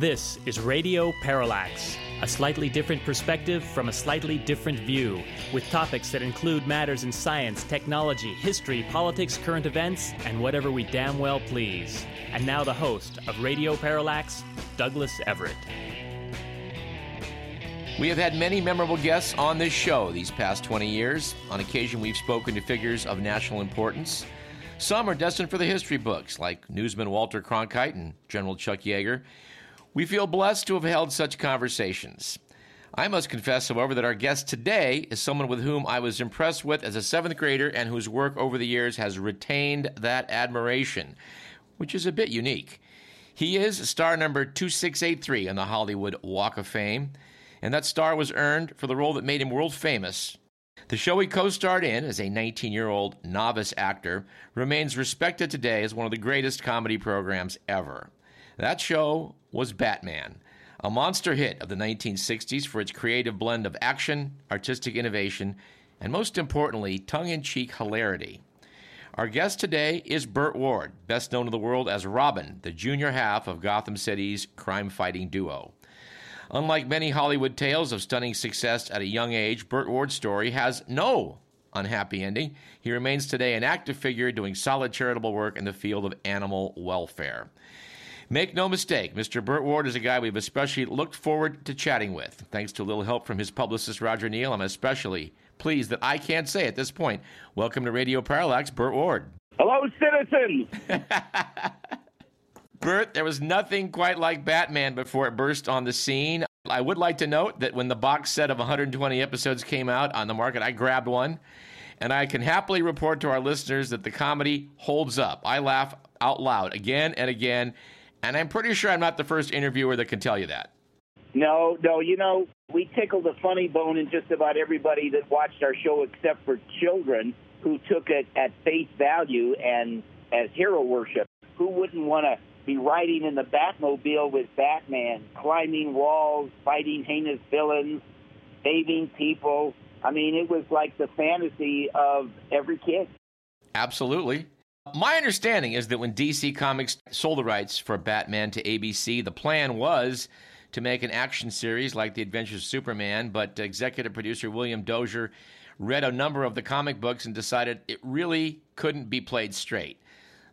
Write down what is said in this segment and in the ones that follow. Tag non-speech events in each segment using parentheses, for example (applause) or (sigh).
This is Radio Parallax, a slightly different perspective from a slightly different view, with topics that include matters in science, technology, history, politics, current events, and whatever we damn well please. And now the host of Radio Parallax, Douglas Everett. We have had many memorable guests on this show these past 20 years. On occasion, we've spoken to figures of national importance. Some are destined for the history books, like newsman Walter Cronkite and General Chuck Yeager. We feel blessed to have held such conversations. I must confess, however, that our guest today is someone with whom I was impressed with as a seventh grader and whose work over the years has retained that admiration, which is a bit unique. He is star number 2683 on the Hollywood Walk of Fame, and that star was earned for the role that made him world famous. The show he co starred in as a 19 year old novice actor remains respected today as one of the greatest comedy programs ever. That show was Batman, a monster hit of the 1960s for its creative blend of action, artistic innovation, and most importantly, tongue in cheek hilarity. Our guest today is Burt Ward, best known to the world as Robin, the junior half of Gotham City's crime fighting duo. Unlike many Hollywood tales of stunning success at a young age, Burt Ward's story has no unhappy ending. He remains today an active figure doing solid charitable work in the field of animal welfare. Make no mistake, Mr. Burt Ward is a guy we've especially looked forward to chatting with. Thanks to a little help from his publicist, Roger Neal, I'm especially pleased that I can't say at this point. Welcome to Radio Parallax, Burt Ward. Hello, citizens. (laughs) Burt, there was nothing quite like Batman before it burst on the scene. I would like to note that when the box set of 120 episodes came out on the market, I grabbed one. And I can happily report to our listeners that the comedy holds up. I laugh out loud again and again and I'm pretty sure I'm not the first interviewer that can tell you that. No, no, you know, we tickled a funny bone in just about everybody that watched our show except for children who took it at face value and as hero worship. Who wouldn't want to be riding in the Batmobile with Batman, climbing walls, fighting heinous villains, saving people? I mean, it was like the fantasy of every kid. Absolutely. My understanding is that when DC Comics sold the rights for Batman to ABC, the plan was to make an action series like The Adventures of Superman, but executive producer William Dozier read a number of the comic books and decided it really couldn't be played straight.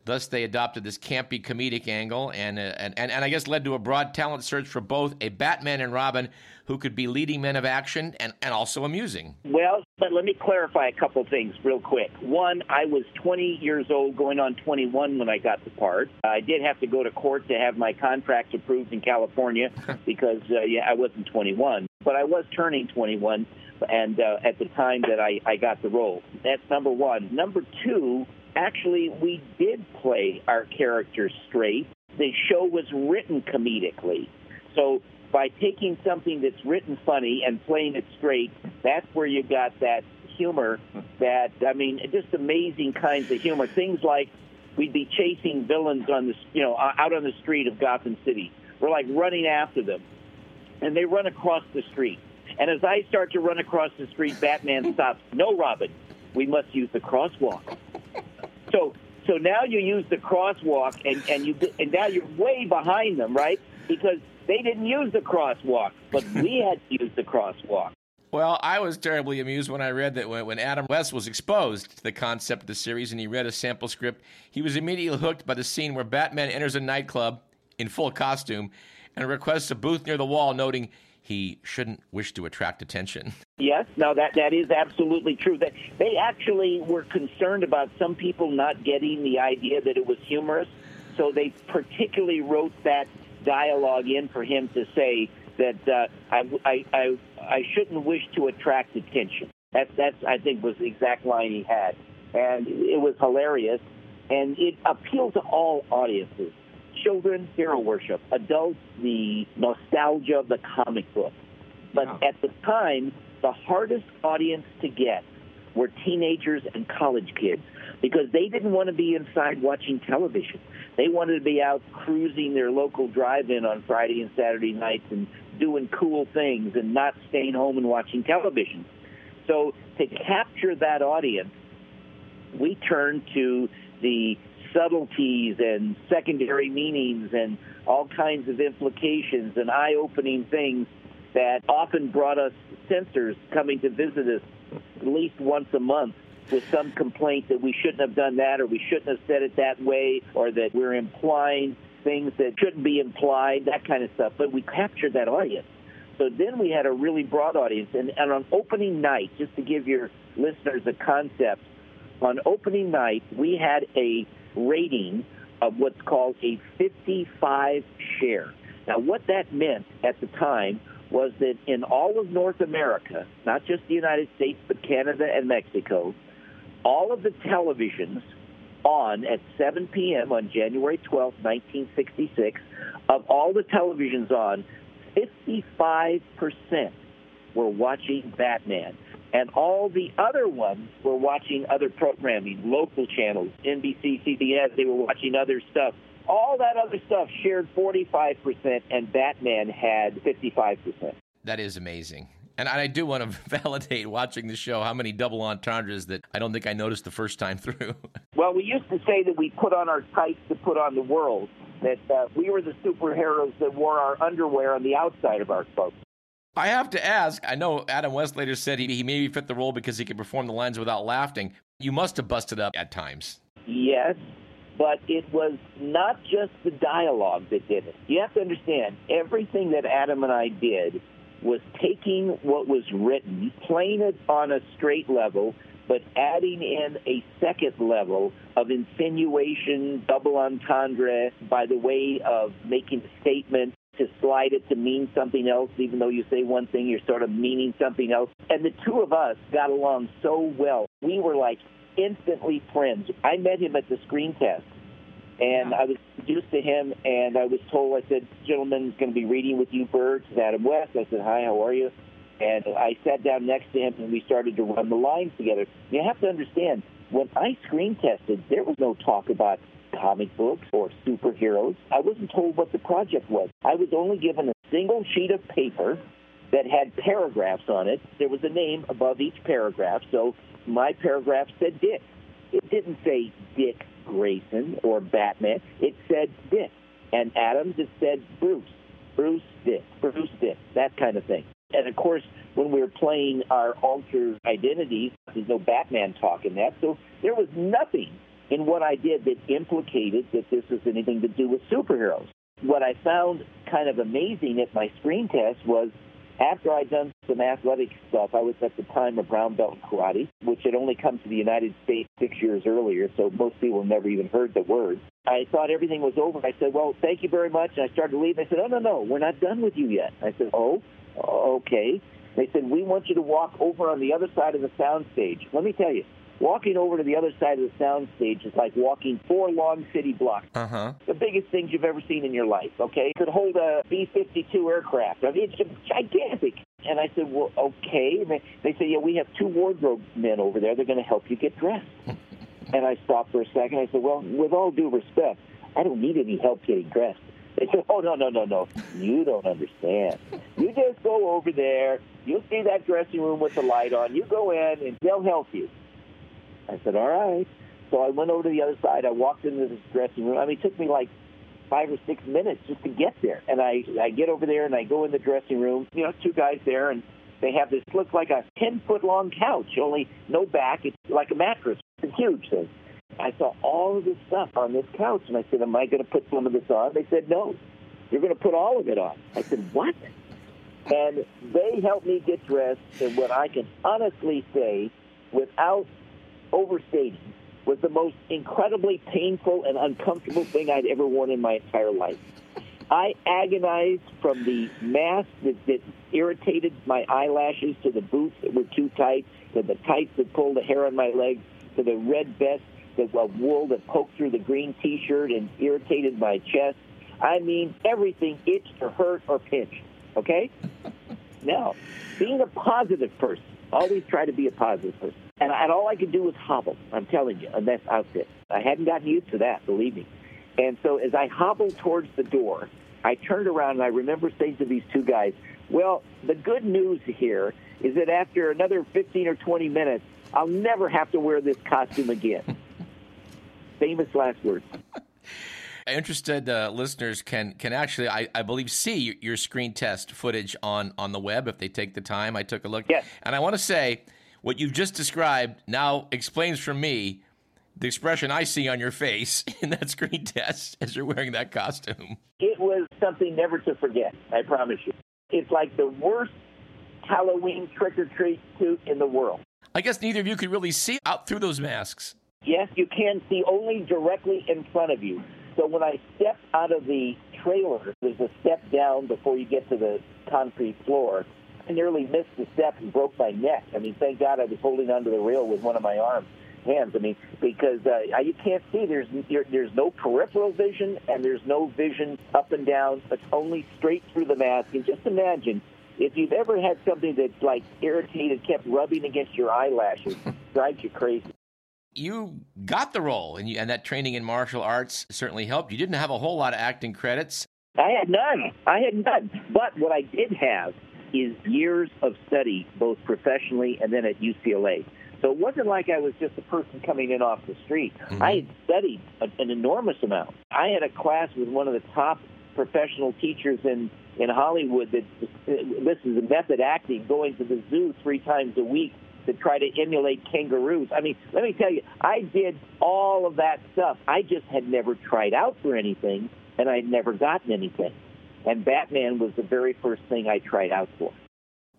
Thus, they adopted this campy comedic angle and, uh, and, and, and I guess led to a broad talent search for both a Batman and Robin who could be leading men of action and, and also amusing. Well, but let me clarify a couple things real quick. One, I was 20 years old, going on 21 when I got the part. I did have to go to court to have my contract approved in California (laughs) because uh, yeah, I wasn't 21, but I was turning 21 and uh, at the time that I, I got the role. That's number one. Number two, actually, we did play our characters straight. The show was written comedically. So by taking something that's written funny and playing it straight, that's where you got that humor that, I mean, just amazing kinds of humor. Things like we'd be chasing villains on the, you know, out on the street of Gotham City. We're like running after them. And they run across the street. And as I start to run across the street, Batman (laughs) stops. No, Robin, we must use the crosswalk. So so now you use the crosswalk, and and you and now you're way behind them, right? Because they didn't use the crosswalk, but (laughs) we had to use the crosswalk. Well, I was terribly amused when I read that when Adam West was exposed to the concept of the series and he read a sample script, he was immediately hooked by the scene where Batman enters a nightclub in full costume and requests a booth near the wall, noting he shouldn't wish to attract attention. Yes, no, that that is absolutely true. That they actually were concerned about some people not getting the idea that it was humorous, so they particularly wrote that dialogue in for him to say that uh, I, I, I, I shouldn't wish to attract attention. That's, that's, I think, was the exact line he had. And it was hilarious. And it appealed to all audiences children, hero worship, adults, the nostalgia of the comic book. But at the time, the hardest audience to get were teenagers and college kids because they didn't want to be inside watching television. They wanted to be out cruising their local drive-in on Friday and Saturday nights and doing cool things and not staying home and watching television. So to capture that audience, we turned to the subtleties and secondary meanings and all kinds of implications and eye opening things that often brought us censors coming to visit us at least once a month with some complaint that we shouldn't have done that or we shouldn't have said it that way or that we're implying things that shouldn't be implied, that kind of stuff. But we captured that audience. So then we had a really broad audience. And, and on opening night, just to give your listeners a concept, on opening night, we had a rating of what's called a 55 share. Now, what that meant at the time was that in all of North America, not just the United States, but Canada and Mexico, all of the televisions on at 7 p.m. on January 12, 1966, of all the televisions on, 55% were watching Batman. And all the other ones were watching other programming, local channels, NBC, CBS, they were watching other stuff. All that other stuff shared 45%, and Batman had 55%. That is amazing. And I do want to (laughs) validate watching the show how many double entendres that I don't think I noticed the first time (laughs) through. Well, we used to say that we put on our tights to put on the world, that uh, we were the superheroes that wore our underwear on the outside of our clothes. I have to ask I know Adam West later said he, he maybe fit the role because he could perform the lines without laughing. You must have busted up at times. Yes, but it was not just the dialogue that did it. You have to understand, everything that Adam and I did was taking what was written, playing it on a straight level, but adding in a second level of insinuation, double entendre, by the way of making a statement to slide it to mean something else, even though you say one thing, you're sort of meaning something else. And the two of us got along so well. We were like instantly friends. I met him at the screen test and yeah. I was introduced to him, and I was told, I said, gentleman's going to be reading with you, Burt, Adam West. I said, hi, how are you? And I sat down next to him, and we started to run the lines together. You have to understand, when I screen tested, there was no talk about comic books or superheroes. I wasn't told what the project was. I was only given a single sheet of paper that had paragraphs on it. There was a name above each paragraph, so my paragraph said Dick. It didn't say Dick Grayson or Batman. It said Dick. And Adams, it said Bruce. Bruce Dick. Bruce Dick. That kind of thing. And of course, when we were playing our alter identities, there's no Batman talk in that. So there was nothing in what I did that implicated that this was anything to do with superheroes. What I found kind of amazing at my screen test was after I'd done some athletic stuff, I was at the time a brown belt in karate, which had only come to the United States six years earlier, so most people never even heard the word. I thought everything was over. I said, well, thank you very much. And I started to leave. They said, oh, no, no, we're not done with you yet. I said, oh, okay. They said, we want you to walk over on the other side of the sound stage. Let me tell you, walking over to the other side of the sound stage is like walking four long city blocks. Uh-huh. The biggest things you've ever seen in your life, okay? It could hold a B-52 aircraft. I mean, it's gigantic. And I said, well, okay. And they, they said, yeah, we have two wardrobe men over there. They're going to help you get dressed. (laughs) and I stopped for a second. I said, well, with all due respect, I don't need any help getting dressed. They said, oh, no, no, no, no. You don't understand. You just go over there. You'll see that dressing room with the light on. You go in, and they'll help you. I said, all right. So I went over to the other side. I walked into this dressing room. I mean, it took me like five or six minutes just to get there. And I, I get over there and I go in the dressing room. You know, two guys there, and they have this looks like a ten foot long couch, only no back. It's like a mattress. It's a huge thing. I saw all of this stuff on this couch, and I said, "Am I going to put some of this on?" They said, "No, you're going to put all of it on." I said, "What?" And they helped me get dressed in what I can honestly say, without overstating, was the most incredibly painful and uncomfortable thing I'd ever worn in my entire life. I agonized from the mask that, that irritated my eyelashes to the boots that were too tight, to the tights that pulled the hair on my legs, to the red vest that uh, wool that poked through the green T-shirt and irritated my chest. I mean, everything itched or hurt or pinched. Okay. Now, being a positive person, always try to be a positive person. And, and all I could do was hobble. I'm telling you, and that's outfit. I hadn't gotten used to that, believe me. And so as I hobbled towards the door, I turned around and I remember saying to these two guys, well, the good news here is that after another 15 or 20 minutes, I'll never have to wear this costume again. (laughs) famous last words. Interested uh, listeners can can actually, I, I believe, see your screen test footage on on the web if they take the time. I took a look, yes. and I want to say what you've just described now explains for me the expression I see on your face (laughs) in that screen test as you're wearing that costume. It was something never to forget. I promise you. It's like the worst Halloween trick or treat suit in the world. I guess neither of you could really see out through those masks. Yes, you can see only directly in front of you. So when I stepped out of the trailer, there's a step down before you get to the concrete floor. Nearly missed the step and broke my neck. I mean, thank God I was holding onto the rail with one of my arms, hands. I mean, because uh, you can't see. There's there's no peripheral vision and there's no vision up and down. It's only straight through the mask. And just imagine if you've ever had something that's like irritated, kept rubbing against your eyelashes, (laughs) drives you crazy. You got the role, and, you, and that training in martial arts certainly helped. You didn't have a whole lot of acting credits. I had none. I had none. But what I did have is years of study, both professionally and then at UCLA. So it wasn't like I was just a person coming in off the street. Mm-hmm. I had studied an enormous amount. I had a class with one of the top professional teachers in in Hollywood that this is method acting, going to the zoo three times a week to try to emulate kangaroos. I mean, let me tell you, I did all of that stuff. I just had never tried out for anything, and I'd never gotten anything. And Batman was the very first thing I tried out for.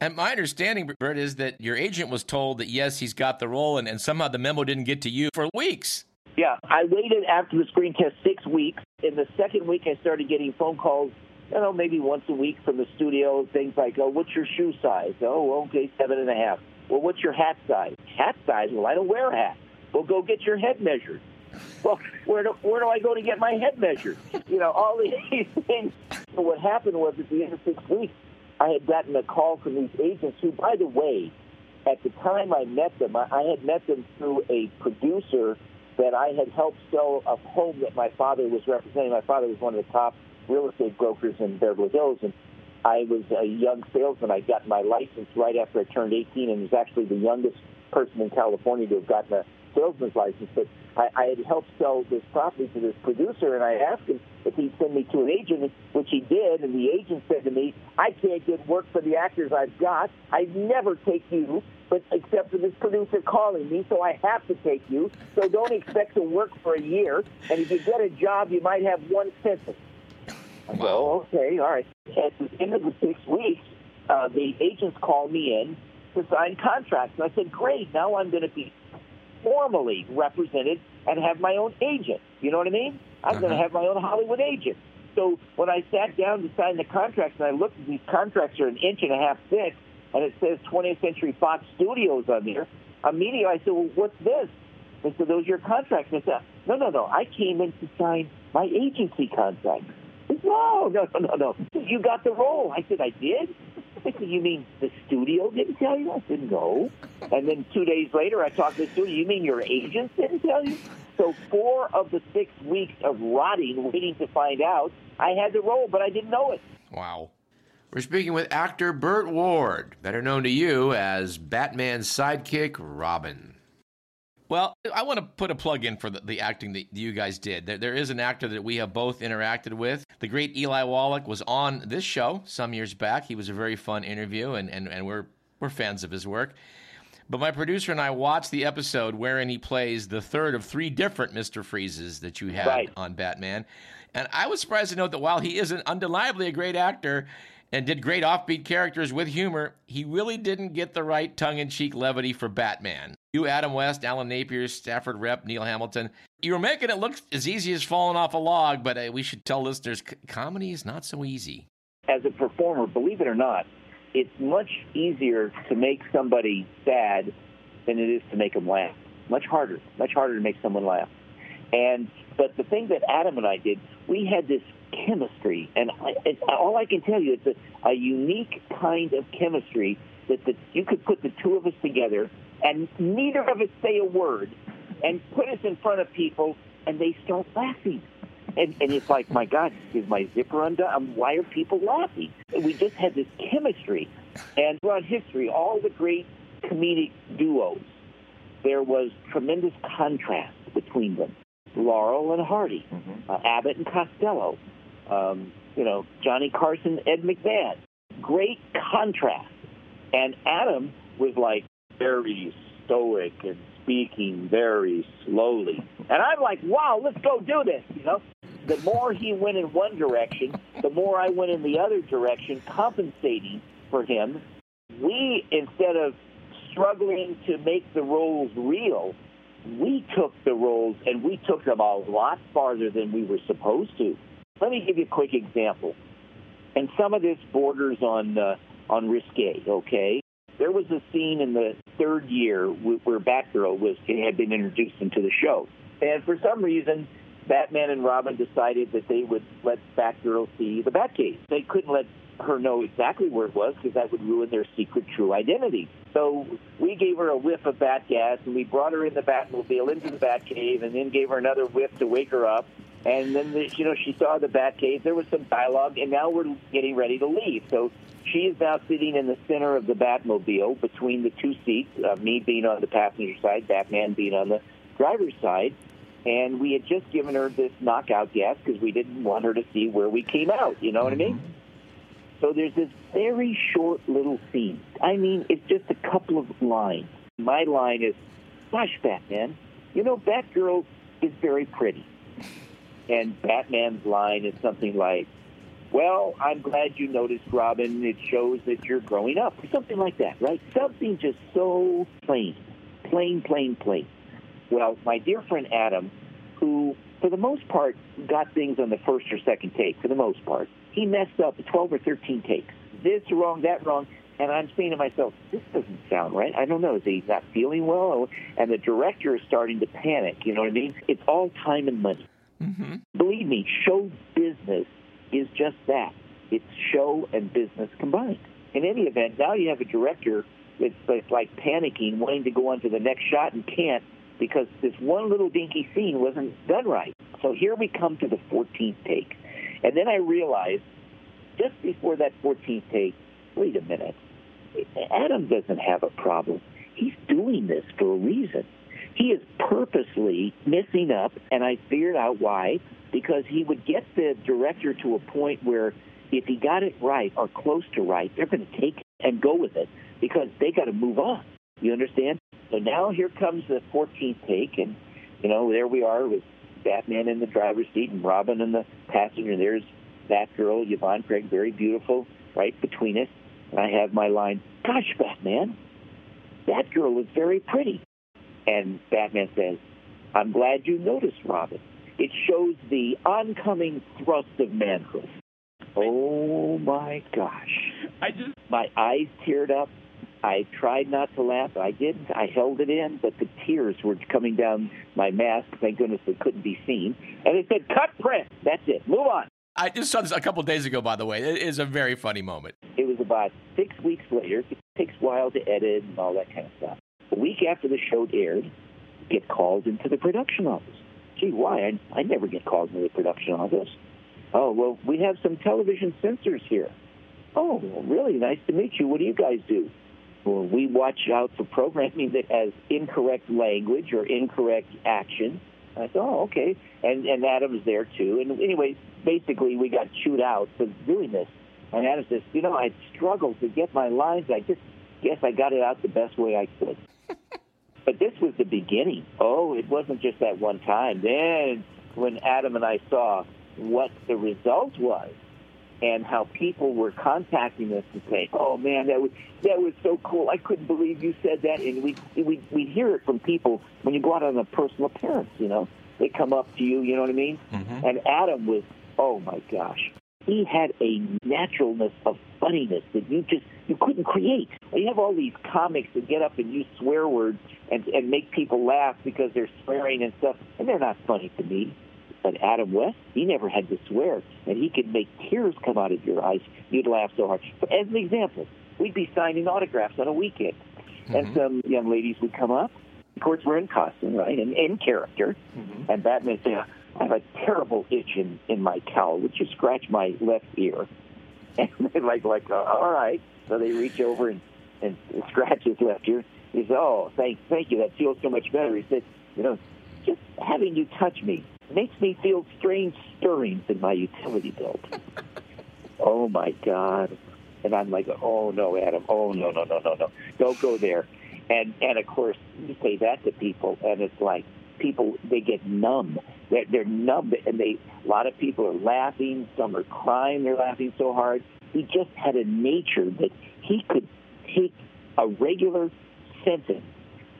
And my understanding, Burt, is that your agent was told that yes, he's got the role, and, and somehow the memo didn't get to you for weeks. Yeah, I waited after the screen test six weeks. In the second week, I started getting phone calls, you know, maybe once a week from the studio. Things like, "Oh, what's your shoe size?" "Oh, okay, seven and a half." "Well, what's your hat size?" "Hat size? Well, I don't wear a hat." "Well, go get your head measured." Well, where do where do I go to get my head measured? You know, all these (laughs) things. So what happened was at the end of six weeks, I had gotten a call from these agents who, by the way, at the time I met them, I, I had met them through a producer that I had helped sell a home that my father was representing. My father was one of the top real estate brokers in Beverly Hills, and I was a young salesman. I got my license right after I turned 18, and was actually the youngest person in California to have gotten a salesman's license. But I, I had helped sell this property to this producer, and I asked him if he'd send me to an agent, which he did. And the agent said to me, "I can't get work for the actors I've got. I'd never take you." But except for this producer calling me, so I have to take you. So don't expect to work for a year. And if you get a job, you might have one sentence. Go, oh, okay, all right. At the end of the six weeks, uh, the agents called me in to sign contracts. And I said, great, now I'm going to be formally represented and have my own agent. You know what I mean? I'm uh-huh. going to have my own Hollywood agent. So when I sat down to sign the contracts and I looked at these contracts are an inch and a half thick and it says 20th Century Fox Studios on there, immediately I said, well, what's this? They said, those are your contracts. I said, no, no, no. I came in to sign my agency contract. No, no, no, no, no. You got the role. I said, I did? You mean the studio didn't tell you? I said, no. And then two days later, I talked to the studio. You mean your agents didn't tell you? So four of the six weeks of rotting, waiting to find out, I had the role, but I didn't know it. Wow. We're speaking with actor Burt Ward, better known to you as Batman's sidekick, Robin. Well, I want to put a plug in for the, the acting that you guys did. There, there is an actor that we have both interacted with. The great Eli Wallach was on this show some years back. He was a very fun interview, and, and, and we're, we're fans of his work. But my producer and I watched the episode wherein he plays the third of three different Mr. Freezes that you had right. on Batman. And I was surprised to note that while he is an undeniably a great actor, and did great offbeat characters with humor, he really didn't get the right tongue in cheek levity for Batman. You, Adam West, Alan Napier, Stafford Repp, Neil Hamilton, you were making it look as easy as falling off a log, but uh, we should tell listeners c- comedy is not so easy. As a performer, believe it or not, it's much easier to make somebody sad than it is to make them laugh. Much harder, much harder to make someone laugh. And but the thing that Adam and I did, we had this chemistry, and I, it, all I can tell you is a, a unique kind of chemistry that, that you could put the two of us together, and neither of us say a word, and put us in front of people, and they start laughing. And, and it's like, my God, is my zipper undone? Why are people laughing? We just had this chemistry. And throughout history, all the great comedic duos, there was tremendous contrast between them. Laurel and Hardy, mm-hmm. uh, Abbott and Costello, um, you know, Johnny Carson, Ed McMahon. Great contrast. And Adam was like very stoic and speaking very slowly. And I'm like, wow, let's go do this, you know? The more he went in one direction, the more I went in the other direction, compensating for him. We, instead of struggling to make the roles real, we took the roles and we took them a lot farther than we were supposed to. Let me give you a quick example. And some of this borders on uh, on risque, okay? There was a scene in the third year where Batgirl was had been introduced into the show, and for some reason, Batman and Robin decided that they would let Batgirl see the Batcave. They couldn't let her know exactly where it was because that would ruin their secret true identity. So we gave her a whiff of bat gas and we brought her in the Batmobile into the Batcave and then gave her another whiff to wake her up. And then, the, you know, she saw the Batcave. There was some dialogue, and now we're getting ready to leave. So she is now sitting in the center of the Batmobile between the two seats, uh, me being on the passenger side, Batman being on the driver's side. And we had just given her this knockout gas because we didn't want her to see where we came out. You know what I mean? So there's this very short little scene. I mean, it's just a couple of lines. My line is, "Gosh, Batman, you know, Batgirl is very pretty." And Batman's line is something like, well, I'm glad you noticed, Robin. It shows that you're growing up, or something like that, right? Something just so plain, plain, plain, plain. Well, my dear friend Adam, who for the most part got things on the first or second take, for the most part, he messed up 12 or 13 takes. This wrong, that wrong. And I'm saying to myself, this doesn't sound right. I don't know. Is he not feeling well? And the director is starting to panic. You know what I mean? It's all time and money. Mm-hmm. Believe me, show business is just that. It's show and business combined. In any event, now you have a director that's, that's like panicking, wanting to go on to the next shot and can't because this one little dinky scene wasn't done right. So here we come to the 14th take. And then I realized just before that 14th take, wait a minute, Adam doesn't have a problem. He's doing this for a reason. He is purposely messing up, and I figured out why, because he would get the director to a point where if he got it right or close to right, they're going to take it and go with it because they got to move on. You understand? So now here comes the 14th take, and, you know, there we are with Batman in the driver's seat and Robin in the passenger. There's Batgirl, Yvonne Craig, very beautiful, right between us. And I have my line, Gosh, Batman, Batgirl is very pretty. And Batman says, I'm glad you noticed, Robin. It shows the oncoming thrust of manhood. Oh my gosh. I just my eyes teared up. I tried not to laugh. I didn't. I held it in, but the tears were coming down my mask. Thank goodness it couldn't be seen. And it said, cut print. That's it. Move on. I just saw this a couple days ago, by the way. It is a very funny moment. It was about six weeks later. It takes a while to edit and all that kind of stuff. Week after the show aired, get called into the production office. Gee, why? I, I never get called into the production office. Oh, well, we have some television censors here. Oh, really? Nice to meet you. What do you guys do? Well, we watch out for programming that has incorrect language or incorrect action. I thought, oh, okay. And and Adam's there too. And anyway, basically, we got chewed out for doing this. And Adam says, you know, I struggled to get my lines. I just guess I got it out the best way I could. But this was the beginning. Oh, it wasn't just that one time. Then when Adam and I saw what the result was and how people were contacting us to say, "Oh man, that was that was so cool! I couldn't believe you said that." And we we we hear it from people when you go out on a personal appearance. You know, they come up to you. You know what I mean? Mm-hmm. And Adam was, oh my gosh, he had a naturalness of funniness that you just you couldn't create. You have all these comics that get up and use swear words and and make people laugh because they're swearing and stuff, and they're not funny to me. But Adam West, he never had to swear, and he could make tears come out of your eyes. You'd laugh so hard. But as an example, we'd be signing autographs on a weekend, mm-hmm. and some young ladies would come up. Of course, we're in costume, right, and in character. Mm-hmm. And Batman would say, "I have a terrible itch in in my cowl. Would you scratch my left ear?" (laughs) And they're like, "Like, uh, all right." So they reach over and and scratch his left ear. He says, "Oh, thank thank you. That feels so much better." He said, "You know." just having you touch me makes me feel strange stirrings in my utility belt. (laughs) oh my God. And I'm like, oh no, Adam. Oh no, no, no, no, no. Don't go there. And and of course, you say that to people, and it's like people they get numb. They're, they're numb, and they a lot of people are laughing. Some are crying. They're laughing so hard. He just had a nature that he could take a regular sentence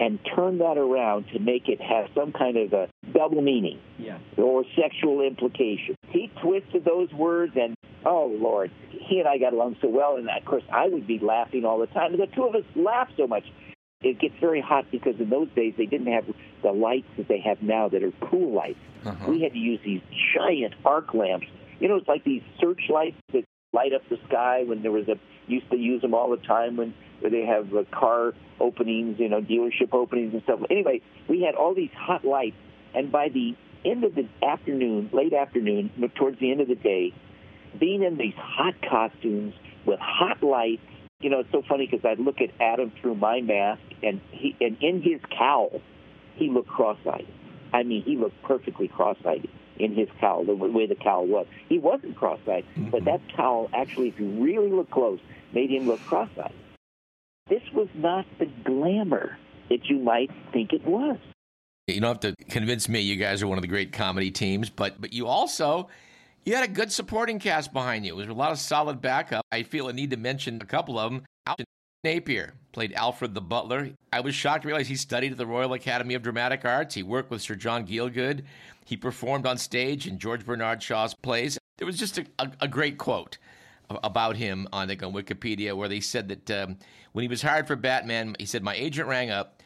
and turn that around to make it have some kind of a double meaning yeah. or sexual implication. He twisted those words, and oh Lord, he and I got along so well. And of course, I would be laughing all the time. And the two of us laugh so much. It gets very hot because in those days they didn't have the lights that they have now that are pool lights. Uh-huh. We had to use these giant arc lamps. You know, it's like these searchlights that light up the sky when there was a used to use them all the time when where they have uh, car openings, you know, dealership openings and stuff. Anyway, we had all these hot lights, and by the end of the afternoon, late afternoon, towards the end of the day, being in these hot costumes with hot lights, you know, it's so funny because I'd look at Adam through my mask, and he, and in his cowl, he looked cross-eyed. I mean, he looked perfectly cross-eyed in his cowl, the way the cowl was. He wasn't cross-eyed, mm-hmm. but that cowl actually, if you really look close, made him look cross-eyed. This was not the glamour that you might think it was. You don't have to convince me you guys are one of the great comedy teams, but but you also you had a good supporting cast behind you. There was a lot of solid backup. I feel a need to mention a couple of them. Alan Napier played Alfred the Butler. I was shocked to realize he studied at the Royal Academy of Dramatic Arts. He worked with Sir John Gielgud. He performed on stage in George Bernard Shaw's plays. There was just a, a, a great quote about him on, like, on Wikipedia where they said that um, when he was hired for Batman, he said, My agent rang up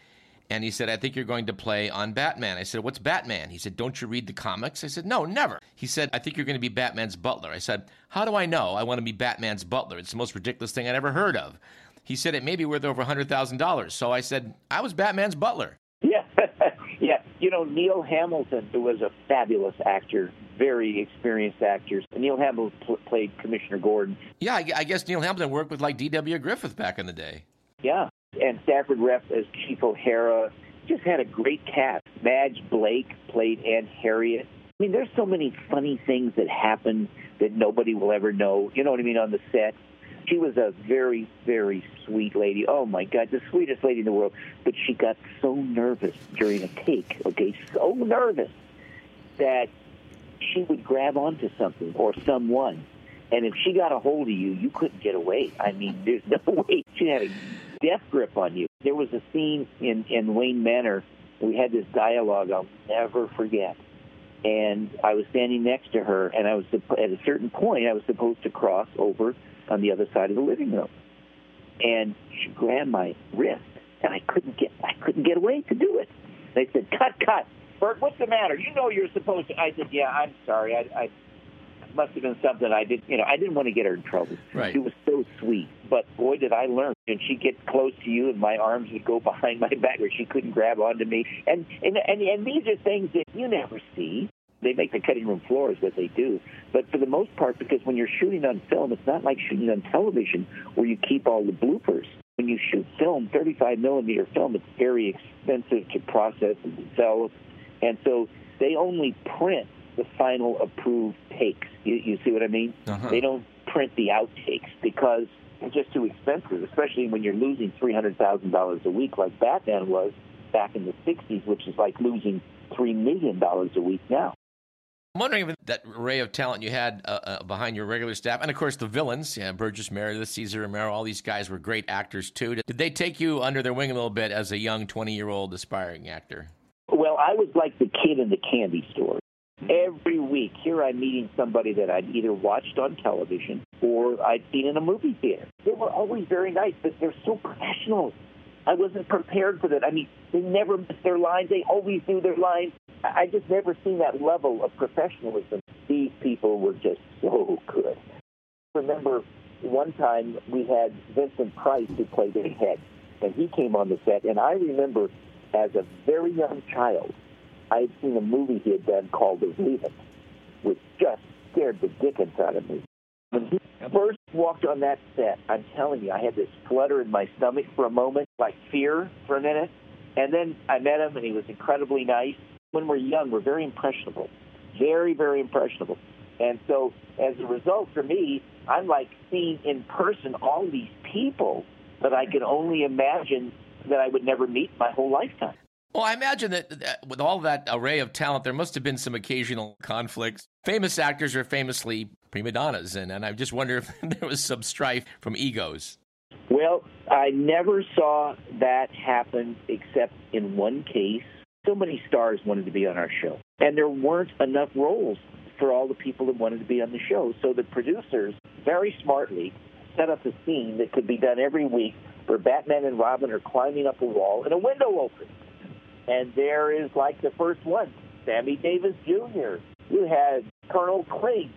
and he said, I think you're going to play on Batman. I said, What's Batman? He said, Don't you read the comics? I said, No, never. He said, I think you're going to be Batman's butler. I said, How do I know I want to be Batman's butler? It's the most ridiculous thing I'd ever heard of. He said, It may be worth over $100,000. So I said, I was Batman's butler. Yeah. (laughs) yeah. You know, Neil Hamilton, who was a fabulous actor, very experienced actor. Neil Hamilton pl- played Commissioner Gordon. Yeah, I, I guess Neil Hamilton worked with like D.W. Griffith back in the day. Yeah, and Stafford Repp as Chief O'Hara. Just had a great cast. Madge Blake played Aunt Harriet. I mean, there's so many funny things that happen that nobody will ever know. You know what I mean on the set. She was a very, very sweet lady. Oh my God, the sweetest lady in the world. But she got so nervous during a take. Okay, so nervous that she would grab onto something or someone. And if she got a hold of you, you couldn't get away. I mean, (laughs) there's no way. She had a death grip on you. There was a scene in, in Wayne Manor. We had this dialogue I'll never forget. And I was standing next to her, and I was at a certain point, I was supposed to cross over on the other side of the living room. And she grabbed my wrist, and I couldn't get I couldn't get away to do it. They said, "Cut, cut." Burt, what's the matter? You know you're supposed to. I said, yeah, I'm sorry. I, I must have been something I did. You know, I didn't want to get her in trouble. Right. She was so sweet, but boy, did I learn. And she'd get close to you, and my arms would go (laughs) behind my back, or she couldn't grab onto me. And and and, and these are things that you never see. They make the cutting room floor is what they do. But for the most part, because when you're shooting on film, it's not like shooting on television where you keep all the bloopers. When you shoot film, 35 millimeter film, it's very expensive to process and develop and so they only print the final approved takes. You, you see what I mean? Uh-huh. They don't print the outtakes because it's just too expensive, especially when you're losing $300,000 a week like Batman was back in the 60s, which is like losing $3 million a week now. I'm wondering if that array of talent you had uh, uh, behind your regular staff, and of course the villains, yeah, Burgess Meredith, Cesar Romero, all these guys were great actors too. Did they take you under their wing a little bit as a young 20 year old aspiring actor? Well, I was like the kid in the candy store. Every week, here I'm meeting somebody that I'd either watched on television or I'd seen in a movie theater. They were always very nice, but they're so professional. I wasn't prepared for that. I mean, they never miss their lines. They always do their lines. I just never seen that level of professionalism. These people were just so good. Remember, one time we had Vincent Price who played the head, and he came on the set, and I remember as a very young child, I had seen a movie he had done called The Raven, which just scared the dickens out of me. When he first walked on that set, I'm telling you, I had this flutter in my stomach for a moment, like fear for a minute. And then I met him, and he was incredibly nice. when we're young, we're very impressionable, very, very impressionable. And so, as a result, for me, I'm like seeing in person all these people that I could only imagine that I would never meet my whole lifetime. Well, I imagine that, that with all that array of talent, there must have been some occasional conflicts. Famous actors are famously prima donnas, and, and I just wonder if (laughs) there was some strife from egos. Well, I never saw that happen except in one case. So many stars wanted to be on our show, and there weren't enough roles for all the people that wanted to be on the show. So the producers very smartly set up a scene that could be done every week where Batman and Robin are climbing up a wall and a window opens. And there is like the first one, Sammy Davis Jr. You had Colonel Klink,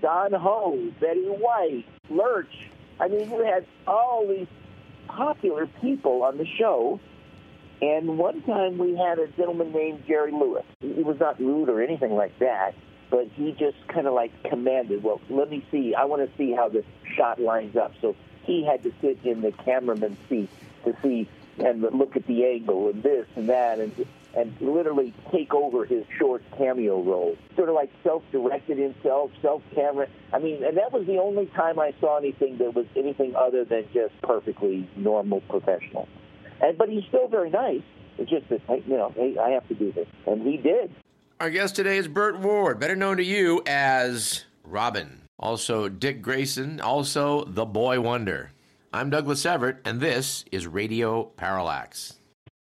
Don Ho, Betty White, Lurch. I mean, you had all these popular people on the show. And one time we had a gentleman named Jerry Lewis. He was not rude or anything like that, but he just kind of like commanded, well, let me see. I want to see how the shot lines up. So he had to sit in the cameraman's seat to see and look at the angle and this and that and and literally take over his short cameo role. Sort of like self-directed himself, self-camera. I mean, and that was the only time I saw anything that was anything other than just perfectly normal professional. And but he's still very nice. It's just that you know, hey, I have to do this, and he did. Our guest today is Burt Ward, better known to you as Robin. Also, Dick Grayson, also the Boy Wonder. I'm Douglas Everett, and this is Radio Parallax.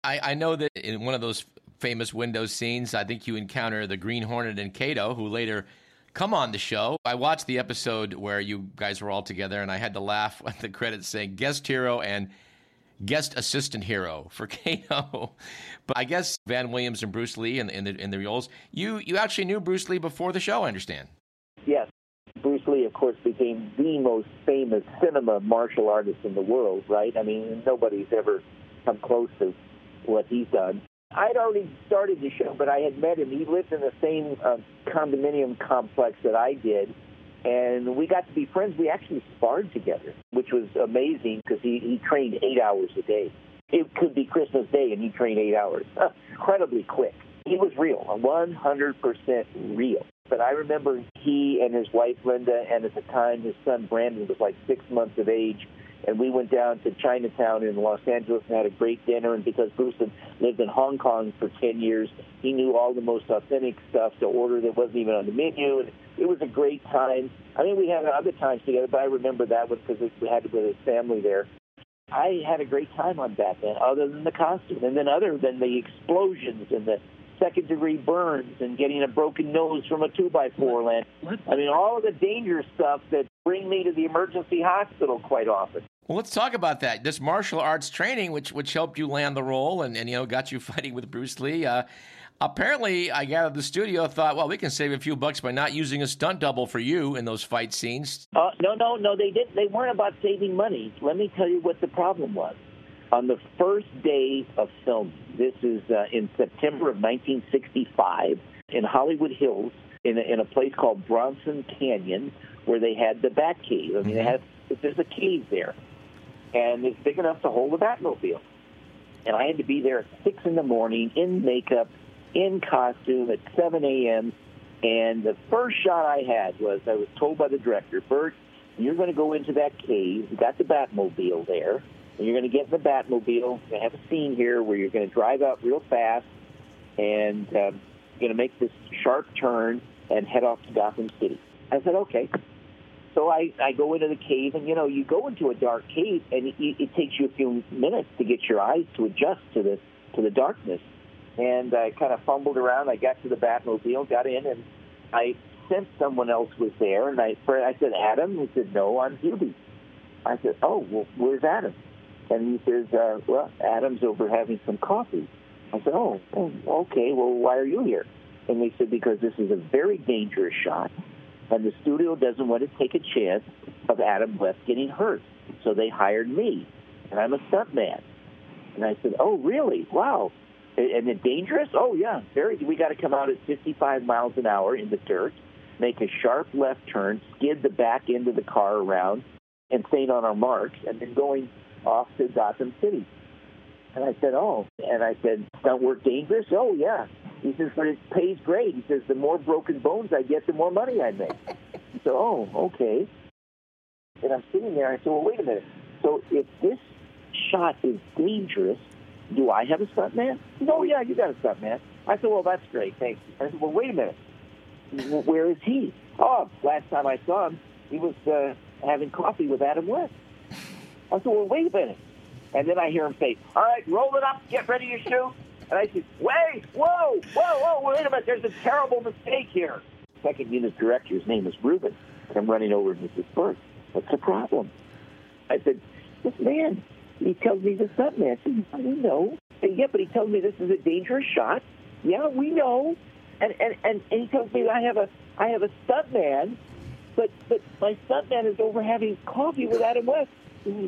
I, I know that in one of those famous Windows scenes, I think you encounter the Green Hornet and Kato, who later come on the show. I watched the episode where you guys were all together, and I had to laugh (laughs) at the credits saying guest hero and guest assistant hero for (laughs) Kato. but I guess Van Williams and Bruce Lee in, in, the, in the roles. You, you actually knew Bruce Lee before the show, I understand. Yes. Bruce Lee, of course, became the most famous cinema martial artist in the world, right? I mean, nobody's ever come close to what he's done. I'd already started the show, but I had met him. He lived in the same uh, condominium complex that I did, and we got to be friends. We actually sparred together, which was amazing because he, he trained eight hours a day. It could be Christmas Day, and he trained eight hours. (laughs) Incredibly quick. He was real, 100% real. But I remember he and his wife Linda, and at the time his son Brandon was like six months of age, and we went down to Chinatown in Los Angeles and had a great dinner. And because Bruce had lived in Hong Kong for 10 years, he knew all the most authentic stuff to order that wasn't even on the menu. And it was a great time. I mean, we had other times together, but I remember that one because we had to with his family there. I had a great time on Batman, other than the costume, and then other than the explosions and the second degree burns and getting a broken nose from a two by four land. I mean, all of the dangerous stuff that bring me to the emergency hospital quite often. Well, let's talk about that. This martial arts training, which which helped you land the role and, and you know got you (laughs) fighting with Bruce Lee. Uh, apparently, I gather the studio thought, well, we can save a few bucks by not using a stunt double for you in those fight scenes. Uh, no, no, no. They did. They weren't about saving money. Let me tell you what the problem was. On the first day of filming, this is uh, in September of 1965 in Hollywood Hills, in a, in a place called Bronson Canyon, where they had the Bat Cave. I mean, they had there's a cave there, and it's big enough to hold a Batmobile. And I had to be there at six in the morning in makeup, in costume at 7 a.m. And the first shot I had was I was told by the director, Burt, you're going to go into that cave. You got the Batmobile there and you're going to get in the Batmobile. To have a scene here where you're going to drive out real fast, and um, you're going to make this sharp turn and head off to Gotham City. I said, okay. So I, I go into the cave, and you know, you go into a dark cave, and it, it takes you a few minutes to get your eyes to adjust to the to the darkness. And I kind of fumbled around. I got to the Batmobile, got in, and I sensed someone else was there. And I, I said, Adam. He said, No, I'm Hubie. I said, Oh, well, where's Adam? And he says, uh, well, Adam's over having some coffee. I said, oh, oh, okay, well, why are you here? And they said, because this is a very dangerous shot, and the studio doesn't want to take a chance of Adam West getting hurt. So they hired me, and I'm a stuntman. And I said, oh, really? Wow. And it dangerous? Oh, yeah, very. We got to come out at 55 miles an hour in the dirt, make a sharp left turn, skid the back end of the car around, and stay on our marks, and then going off to Gotham City. And I said, oh. And I said, stunt work dangerous? Oh, yeah. He says, but it pays great. He says, the more broken bones I get, the more money I make. (laughs) So, oh, okay. And I'm sitting there. I said, well, wait a minute. So if this shot is dangerous, do I have a stuntman? No, yeah, you got a stuntman. I said, well, that's great. Thanks. I said, well, wait a minute. Where is he? Oh, last time I saw him, he was uh, having coffee with Adam West. I said, well, wait a minute. And then I hear him say, all right, roll it up, get ready to shoot. And I said, wait, whoa, whoa, whoa, wait a minute, there's a terrible mistake here. Second unit director's name is Ruben. And I'm running over and to Mrs. Burke. What's the problem? I said, this man, he tells me this stuntman. I said, know. And yeah, but he tells me this is a dangerous shot. Yeah, we know. And, and, and, and he tells me I have a I have a stuntman, but but my stuntman is over having coffee with Adam West.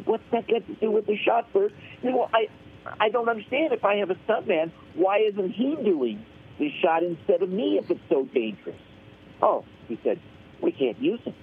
What's that got to do with the shot first? You know, I I don't understand. If I have a stuntman, why isn't he doing the shot instead of me if it's so dangerous? Oh, he said, we can't use him.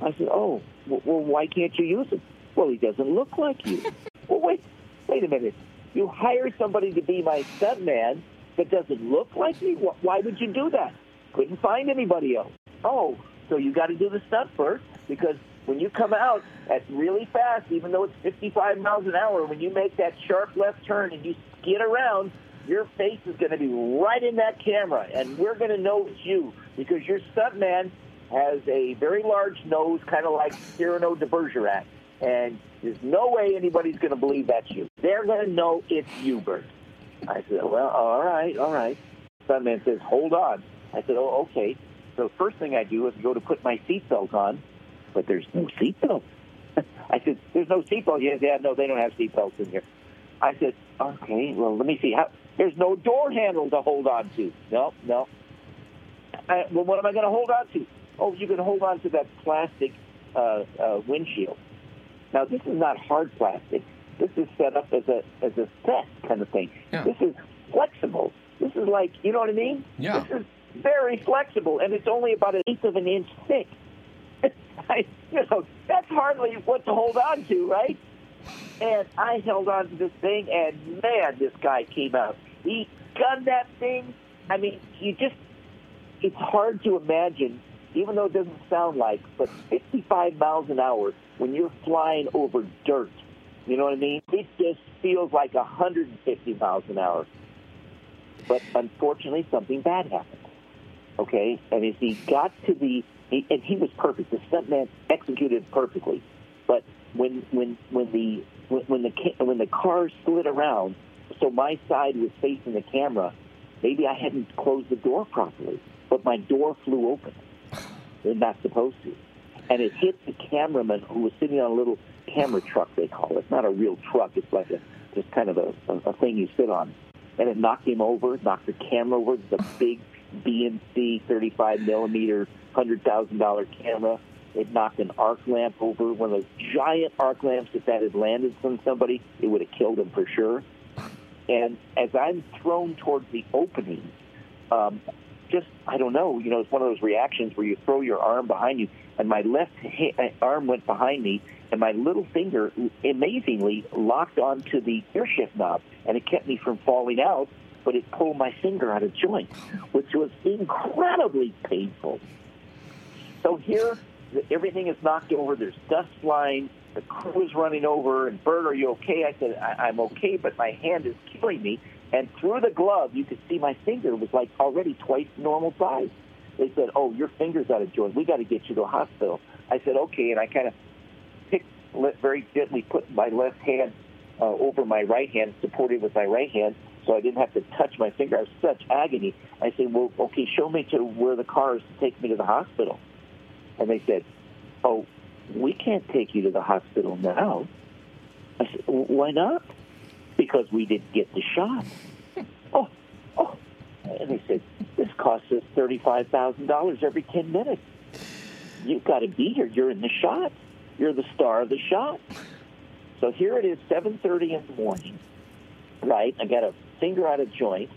I said, oh, well, why can't you use him? Well, he doesn't look like you. (laughs) well, wait, wait a minute. You hire somebody to be my stuntman that doesn't look like me? Why would you do that? Couldn't find anybody else. Oh, so you got to do the stunt first because when you come out at really fast, even though it's 55 miles an hour, when you make that sharp left turn and you skid around, your face is going to be right in that camera, and we're going to know it's you because your stuntman has a very large nose, kind of like Cyrano de Bergerac, and there's no way anybody's going to believe that's you. They're going to know it's you, Burt. I said, well, all right, all right. Stuntman says, hold on. I said, oh, okay. So the first thing I do is go to put my seatbelt on but there's no seatbelt. (laughs) I said, there's no seatbelt. Yeah, yeah, no, they don't have seatbelts in here. I said, okay, well, let me see. How, there's no door handle to hold on to. No, no. I, well, what am I going to hold on to? Oh, you can hold on to that plastic uh, uh, windshield. Now, this is not hard plastic. This is set up as a as a set kind of thing. Yeah. This is flexible. This is like, you know what I mean? Yeah. This is very flexible, and it's only about an eighth of an inch thick. I, (laughs) you know, that's hardly what to hold on to, right? And I held on to this thing, and man, this guy came out. He gunned that thing. I mean, you just, it's hard to imagine, even though it doesn't sound like, but 55 miles an hour when you're flying over dirt, you know what I mean? It just feels like 150 miles an hour. But unfortunately, something bad happened. Okay? And as he got to the he, and he was perfect. The stuntman executed perfectly. But when when when the when, when the when the car slid around, so my side was facing the camera, maybe I hadn't closed the door properly, but my door flew open. They're not supposed to, and it hit the cameraman who was sitting on a little camera truck. They call it. Not a real truck. It's like a just kind of a, a, a thing you sit on, and it knocked him over, knocked the camera over. The big BNC 35 millimeter $100,000 camera. It knocked an arc lamp over, one of those giant arc lamps. If that had landed on somebody, it would have killed them for sure. And as I'm thrown towards the opening, um, just I don't know, you know, it's one of those reactions where you throw your arm behind you, and my left ha- arm went behind me, and my little finger amazingly locked onto the shift knob, and it kept me from falling out, but it pulled my finger out of joint, which was incredibly painful. So here, everything is knocked over. There's dust flying. The crew is running over. And Burt, are you okay? I said, I- I'm okay, but my hand is killing me. And through the glove, you could see my finger was like already twice normal size. They said, "Oh, your finger's out of joint. We got to get you to a hospital." I said, "Okay," and I kind of picked very gently, put my left hand uh, over my right hand, supported with my right hand, so I didn't have to touch my finger. I was such agony. I said, "Well, okay, show me to where the car is to take me to the hospital." And they said, "Oh, we can't take you to the hospital now." I said, "Why not?" Because we didn't get the shot. (laughs) oh, oh. And they said, "This costs us thirty-five thousand dollars every ten minutes. You've got to be here. You're in the shot. You're the star of the shot." So here it is, seven thirty in the morning. Right, I got a finger out of joint.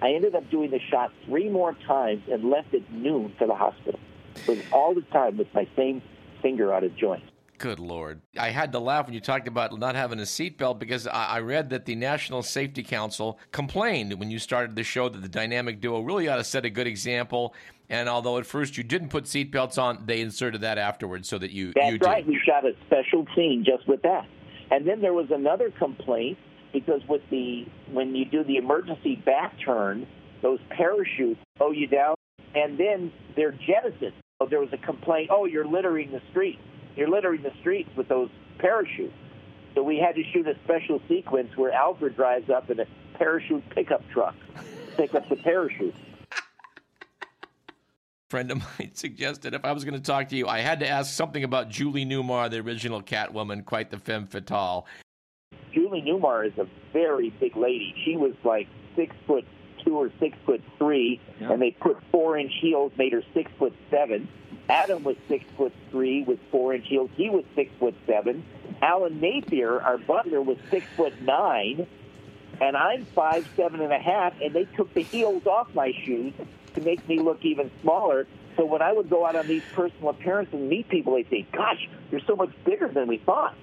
I ended up doing the shot three more times and left at noon for the hospital was all the time with my same finger out of joint. Good Lord. I had to laugh when you talked about not having a seatbelt because I, read that the National Safety Council complained when you started the show that the dynamic duo really ought to set a good example. And although at first you didn't put seatbelts on, they inserted that afterwards so that you. That's you right. We shot a special scene just with that. And then there was another complaint because with the when you do the emergency back turn, those parachutes slow you down, and then they're jettisoned. There was a complaint. Oh, you're littering the streets you're littering the streets with those parachutes. So we had to shoot a special sequence where Alfred drives up in a parachute pickup truck, pick up the parachute. (laughs) friend of mine suggested if I was going to talk to you, I had to ask something about Julie Newmar, the original Catwoman, quite the femme fatale. Julie Newmar is a very big lady. She was like six foot two or six foot three, yeah. and they put four inch heels, made her six foot seven. Adam was six foot three with four inch heels. He was six foot seven. Alan Napier, our butler, was six foot nine, and I'm five seven and a half. And they took the heels off my shoes to make me look even smaller. So when I would go out on these personal appearances and meet people, they'd say, "Gosh, you're so much bigger than we thought."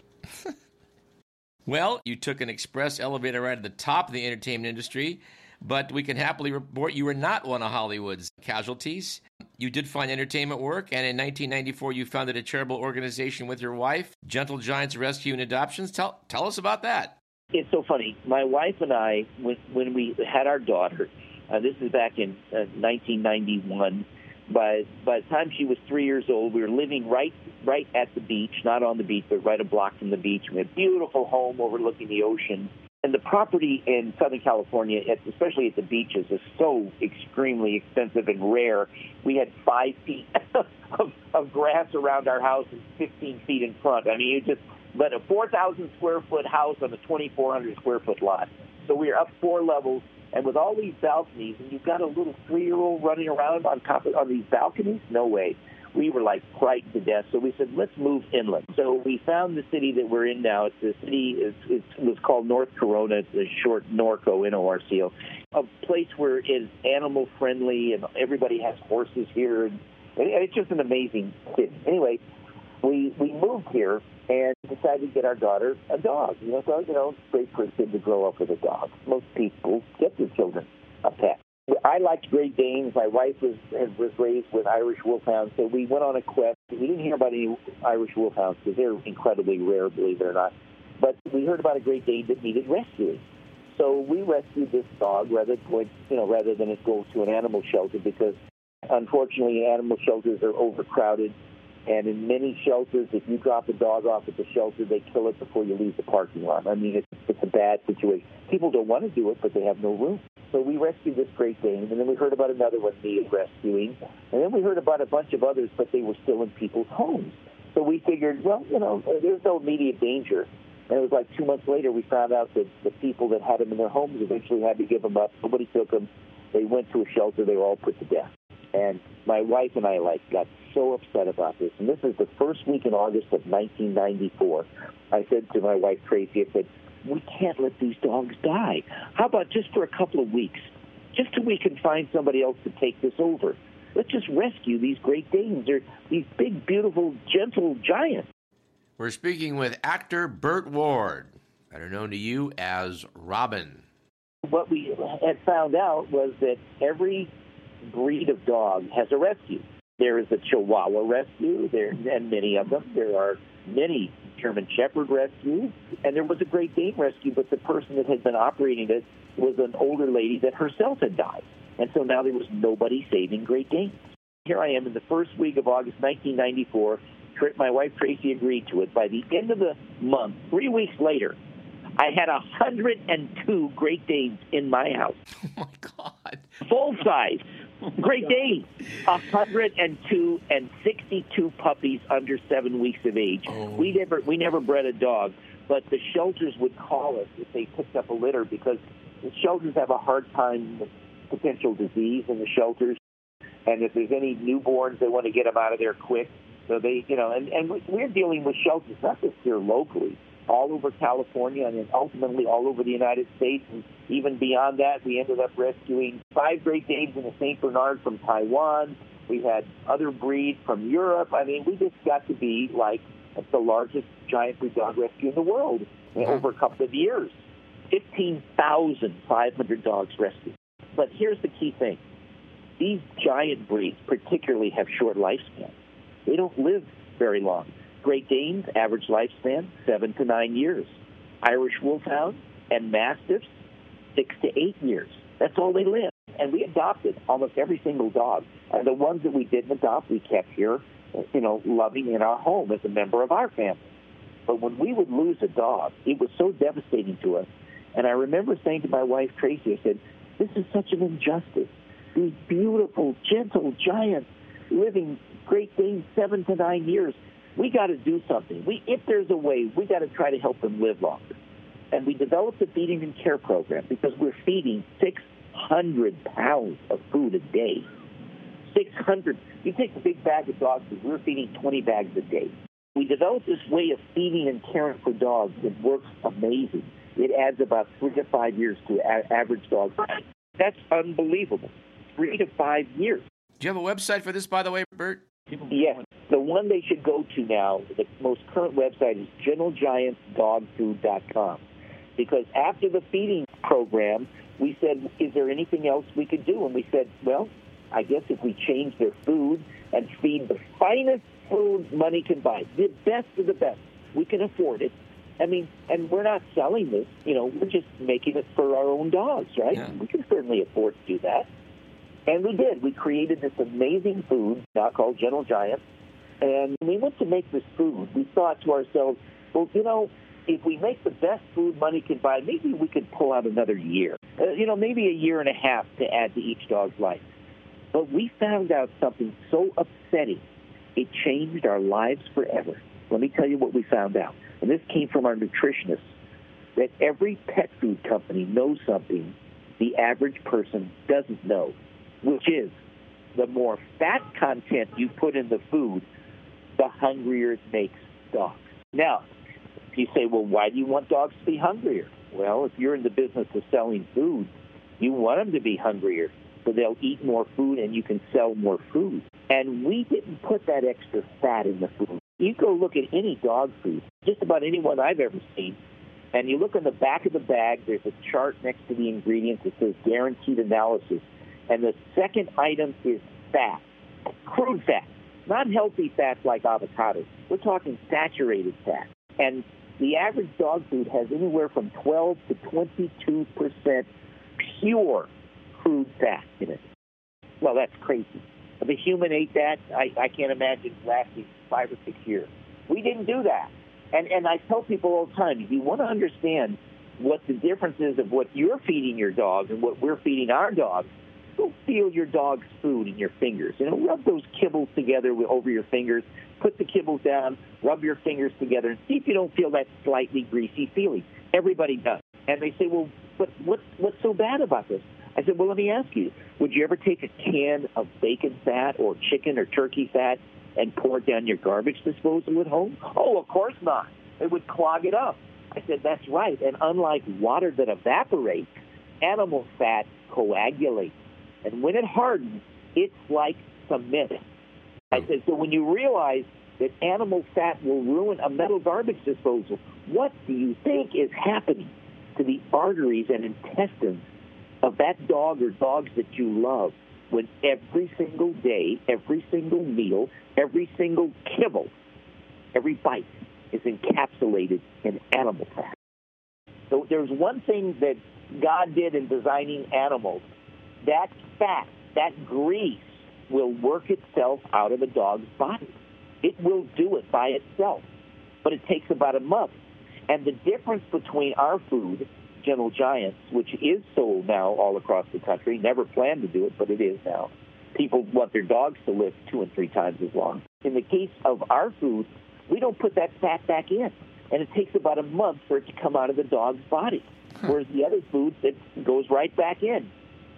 (laughs) well, you took an express elevator ride at the top of the entertainment industry but we can happily report you were not one of Hollywood's casualties. You did find entertainment work, and in 1994, you founded a charitable organization with your wife, Gentle Giants Rescue and Adoptions. Tell, tell us about that. It's so funny. My wife and I, when, when we had our daughter, uh, this is back in uh, 1991. By by the time she was three years old, we were living right right at the beach, not on the beach, but right a block from the beach. We had a beautiful home overlooking the ocean. And the property in Southern California, especially at the beaches, is so extremely expensive and rare. We had five feet (laughs) of, of grass around our house and 15 feet in front. I mean, you just but a 4,000 square foot house on a 2,400 square foot lot. So we are up four levels, and with all these balconies, and you've got a little three year old running around on top of on these balconies. No way we were like frightened to death. So we said, let's move inland. So we found the city that we're in now. It's the city. It's, it was called North Corona. It's a short Norco, N-O-R-C-O. A place where it's animal friendly and everybody has horses here. And it's just an amazing city. Anyway, we we moved here and decided to get our daughter a dog. You know, so you know, it's great for a kid to grow up with a dog. Most people get their children a pet. I liked Great Danes. My wife was was raised with Irish Wolfhounds, so we went on a quest. We didn't hear about any Irish Wolfhounds because they're incredibly rare, believe it or not. But we heard about a Great Dane that needed rescuing. So we rescued this dog rather than you know rather than it go to an animal shelter because unfortunately animal shelters are overcrowded. And in many shelters, if you drop a dog off at the shelter, they kill it before you leave the parking lot. I mean, it's, it's a bad situation. People don't want to do it, but they have no room. So we rescued this Great Dane, and then we heard about another one needed rescuing, and then we heard about a bunch of others, but they were still in people's homes. So we figured, well, you know, there's no immediate danger. And it was like two months later, we found out that the people that had them in their homes eventually had to give them up. Nobody took them. They went to a shelter. They were all put to death. And my wife and I like got so upset about this. And this is the first week in August of 1994. I said to my wife Tracy, I said, we can't let these dogs die. How about just for a couple of weeks, just so we can find somebody else to take this over? Let's just rescue these Great Danes. They're these big, beautiful, gentle giants. We're speaking with actor Burt Ward, better known to you as Robin. What we had found out was that every breed of dog has a rescue. There is a Chihuahua rescue, there and many of them. There are many German Shepherd rescue, and there was a Great Dane rescue, but the person that had been operating it was an older lady that herself had died. And so now there was nobody saving Great Danes. Here I am in the first week of August 1994. My wife Tracy agreed to it. By the end of the month, three weeks later, I had 102 Great Danes in my house. (laughs) Oh my God. Full size. Great Dane. 102 and 62 puppies under seven weeks of age. Oh. We never we never bred a dog, but the shelters would call us if they picked up a litter because the shelters have a hard time with potential disease in the shelters, and if there's any newborns, they want to get them out of there quick. So they, you know, and and we're dealing with shelters not just here locally all over California and then ultimately all over the United States. And even beyond that, we ended up rescuing five Great Danes and a St. Bernard from Taiwan. We had other breeds from Europe. I mean, we just got to be like the largest giant breed dog rescue in the world mm-hmm. over a couple of years. 15,500 dogs rescued. But here's the key thing. These giant breeds particularly have short lifespans. They don't live very long. Great Danes, average lifespan, seven to nine years. Irish Wolfhounds and Mastiffs, six to eight years. That's all they live. And we adopted almost every single dog. And the ones that we didn't adopt, we kept here, you know, loving in our home as a member of our family. But when we would lose a dog, it was so devastating to us. And I remember saying to my wife, Tracy, I said, this is such an injustice. These beautiful, gentle giants living Great Danes seven to nine years. We got to do something. We, if there's a way, we got to try to help them live longer. And we developed a feeding and care program because we're feeding 600 pounds of food a day. 600. You take a big bag of dog food, we're feeding 20 bags a day. We developed this way of feeding and caring for dogs that works amazing. It adds about three to five years to a- average dog. That's unbelievable. Three to five years. Do you have a website for this, by the way, Burt? Yes. The one they should go to now, the most current website is gentlegiantsdogfood.com. Because after the feeding program, we said, is there anything else we could do? And we said, well, I guess if we change their food and feed the finest food money can buy, the best of the best, we can afford it. I mean, and we're not selling this, you know, we're just making it for our own dogs, right? Yeah. We can certainly afford to do that. And we did. We created this amazing food now called Gentle Giant. And we went to make this food. We thought to ourselves, well, you know, if we make the best food money can buy, maybe we could pull out another year. Uh, you know, maybe a year and a half to add to each dog's life. But we found out something so upsetting, it changed our lives forever. Let me tell you what we found out. And this came from our nutritionists that every pet food company knows something the average person doesn't know which is the more fat content you put in the food, the hungrier it makes dogs. Now, you say, well, why do you want dogs to be hungrier? Well, if you're in the business of selling food, you want them to be hungrier so they'll eat more food and you can sell more food. And we didn't put that extra fat in the food. You go look at any dog food, just about any one I've ever seen, and you look on the back of the bag, there's a chart next to the ingredients that says guaranteed analysis. And the second item is fat, crude fat, not healthy fats like avocados. We're talking saturated fat. And the average dog food has anywhere from 12 to 22 percent pure crude fat in it. Well, that's crazy. If a human ate that, I, I can't imagine lasting five or six years. We didn't do that. And, and I tell people all the time, if you want to understand what the difference is of what you're feeding your dog and what we're feeding our dogs, go feel your dog's food in your fingers. You know, rub those kibbles together over your fingers. Put the kibbles down, rub your fingers together, and see if you don't feel that slightly greasy feeling. Everybody does. And they say, well, but what, what's so bad about this? I said, well, let me ask you, would you ever take a can of bacon fat or chicken or turkey fat and pour it down your garbage disposal at home? Oh, of course not. It would clog it up. I said, that's right. And unlike water that evaporates, animal fat coagulates. And when it hardens, it's like cement. I said, so when you realize that animal fat will ruin a metal garbage disposal, what do you think is happening to the arteries and intestines of that dog or dogs that you love when every single day, every single meal, every single kibble, every bite is encapsulated in animal fat? So there's one thing that God did in designing animals that fat, that grease, will work itself out of a dog's body. It will do it by itself, but it takes about a month. And the difference between our food, Gentle Giants, which is sold now all across the country, never planned to do it, but it is now. People want their dogs to live two and three times as long. In the case of our food, we don't put that fat back in, and it takes about a month for it to come out of the dog's body. Hmm. Whereas the other food, it goes right back in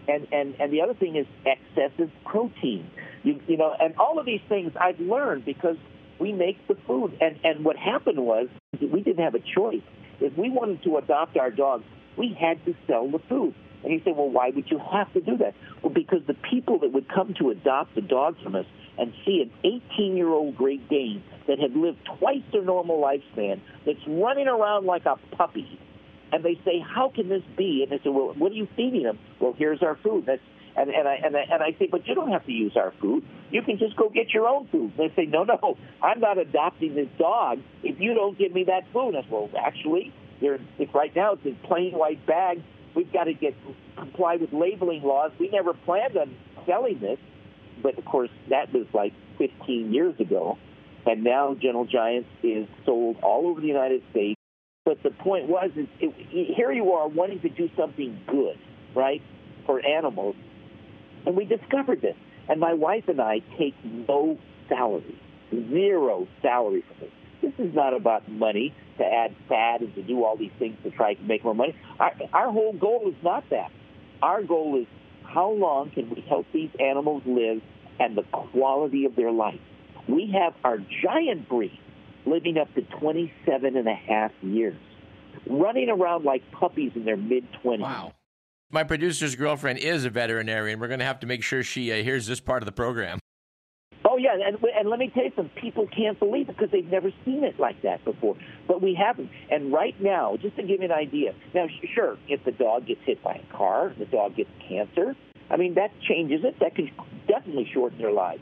and and and the other thing is excessive protein. You you know, and all of these things I've learned because we make the food. And and what happened was we didn't have a choice. If we wanted to adopt our dogs, we had to sell the food. And you say, well, why would you have to do that? Well, because the people that would come to adopt a dog from us and see an 18 year old Great Dane that had lived twice their normal lifespan, that's running around like a puppy, and they say, how can this be? And they say, well, what are you feeding them? Well, here's our food. That's and, and, I, and, I, and I say, but you don't have to use our food. You can just go get your own food. They say, no, no, I'm not adopting this dog if you don't give me that food. I said, well, actually, there, if right now it's in plain white bag, we've got to get comply with labeling laws. We never planned on selling this, but of course that was like 15 years ago, and now Gentle Giants is sold all over the United States. But the point was, is it, here you are wanting to do something good, right, for animals, and we discovered this. And my wife and I take no salary, zero salary from this. This is not about money to add fat and to do all these things to try to make more money. Our, our whole goal is not that. Our goal is how long can we help these animals live and the quality of their life. We have our giant breed living up to 27 and a half years, running around like puppies in their mid 20s. Wow. My producer's girlfriend is a veterinarian. We're going to have to make sure she uh, hears this part of the program. Oh yeah, and, and let me tell you something people can't believe it because they've never seen it like that before. But we haven't. And right now, just to give you an idea, now sure, if the dog gets hit by a car, the dog gets cancer, I mean that changes it. That can definitely shorten their lives.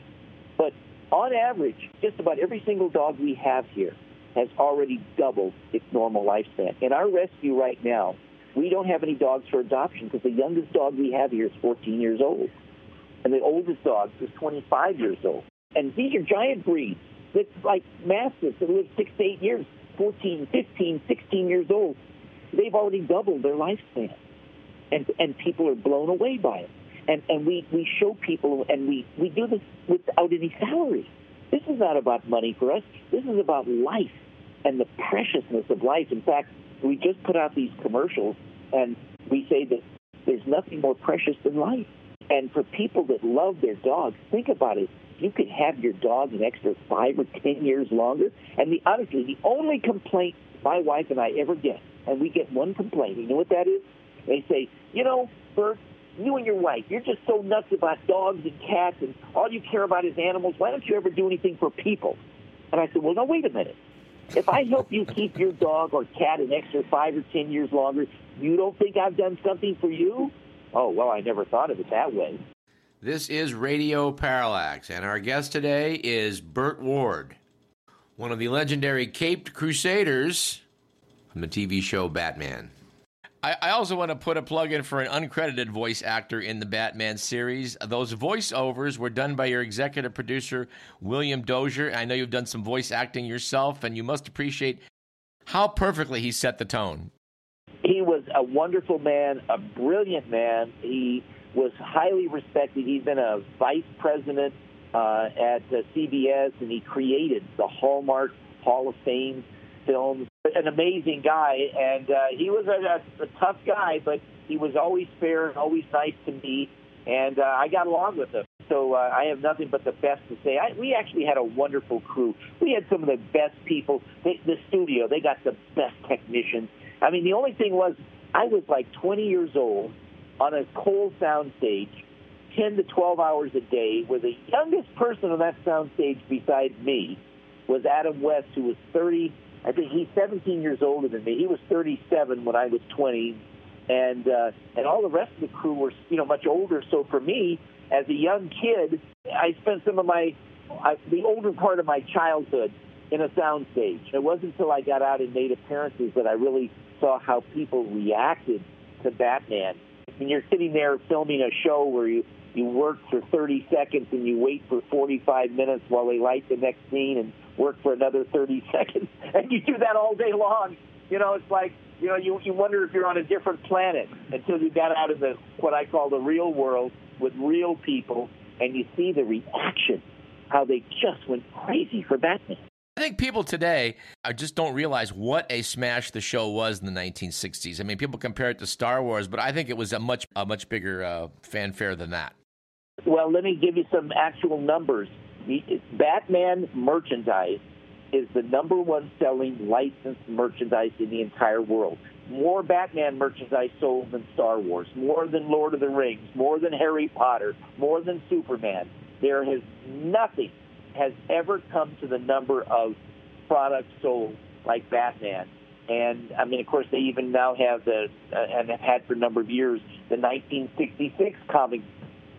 But on average, just about every single dog we have here has already doubled its normal lifespan. In our rescue right now, we don't have any dogs for adoption because the youngest dog we have here is 14 years old. And the oldest dog is 25 years old. And these are giant breeds. It's like mastiffs that live six to eight years, 14, 15, 16 years old. They've already doubled their lifespan. And, and people are blown away by it. And, and we, we show people, and we, we do this without any salary. This is not about money for us. This is about life and the preciousness of life. In fact, we just put out these commercials, and we say that there's nothing more precious than life. And for people that love their dogs, think about it. You could have your dog an extra five or ten years longer. And the honestly, the only complaint my wife and I ever get, and we get one complaint. You know what that is? They say, you know, Burt, you and your wife, you're just so nuts about dogs and cats, and all you care about is animals. Why don't you ever do anything for people? And I said, well, no, wait a minute. If I help you keep your dog or cat an extra five or ten years longer, you don't think I've done something for you? Oh, well, I never thought of it that way. This is Radio Parallax, and our guest today is Burt Ward, one of the legendary Caped Crusaders from the TV show Batman. I, I also want to put a plug in for an uncredited voice actor in the Batman series. Those voiceovers were done by your executive producer, William Dozier. I know you've done some voice acting yourself, and you must appreciate how perfectly he set the tone. He was a wonderful man, a brilliant man. He was highly respected. He's been a vice president uh, at uh, CBS, and he created the Hallmark Hall of Fame films. An amazing guy, and uh, he was a, a, a tough guy, but he was always fair and always nice to me, and uh, I got along with him. So uh, I have nothing but the best to say. I, we actually had a wonderful crew. We had some of the best people. The, the studio, they got the best technicians. I mean, the only thing was, I was like 20 years old on a coal sound stage, 10 to 12 hours a day, where the youngest person on that sound stage besides me was Adam West, who was 30. I think he's 17 years older than me. He was 37 when I was 20, and uh, and all the rest of the crew were you know much older. So for me, as a young kid, I spent some of my I, the older part of my childhood in a sound stage. It wasn't until I got out and made appearances that I really saw how people reacted to Batman and you're sitting there filming a show where you you work for 30 seconds and you wait for 45 minutes while they light the next scene and work for another 30 (laughs) seconds and you do that all day long you know it's like you know you you wonder if you're on a different planet until you got out of the what I call the real world with real people and you see the reaction how they just went crazy for Batman I think people today uh, just don't realize what a smash the show was in the 1960s. I mean, people compare it to Star Wars, but I think it was a much a much bigger uh, fanfare than that. Well, let me give you some actual numbers. Batman merchandise is the number one selling licensed merchandise in the entire world. More Batman merchandise sold than Star Wars, more than Lord of the Rings, more than Harry Potter, more than Superman. There has nothing has ever come to the number of products sold like Batman. And I mean, of course, they even now have the uh, and have had for a number of years the 1966 comic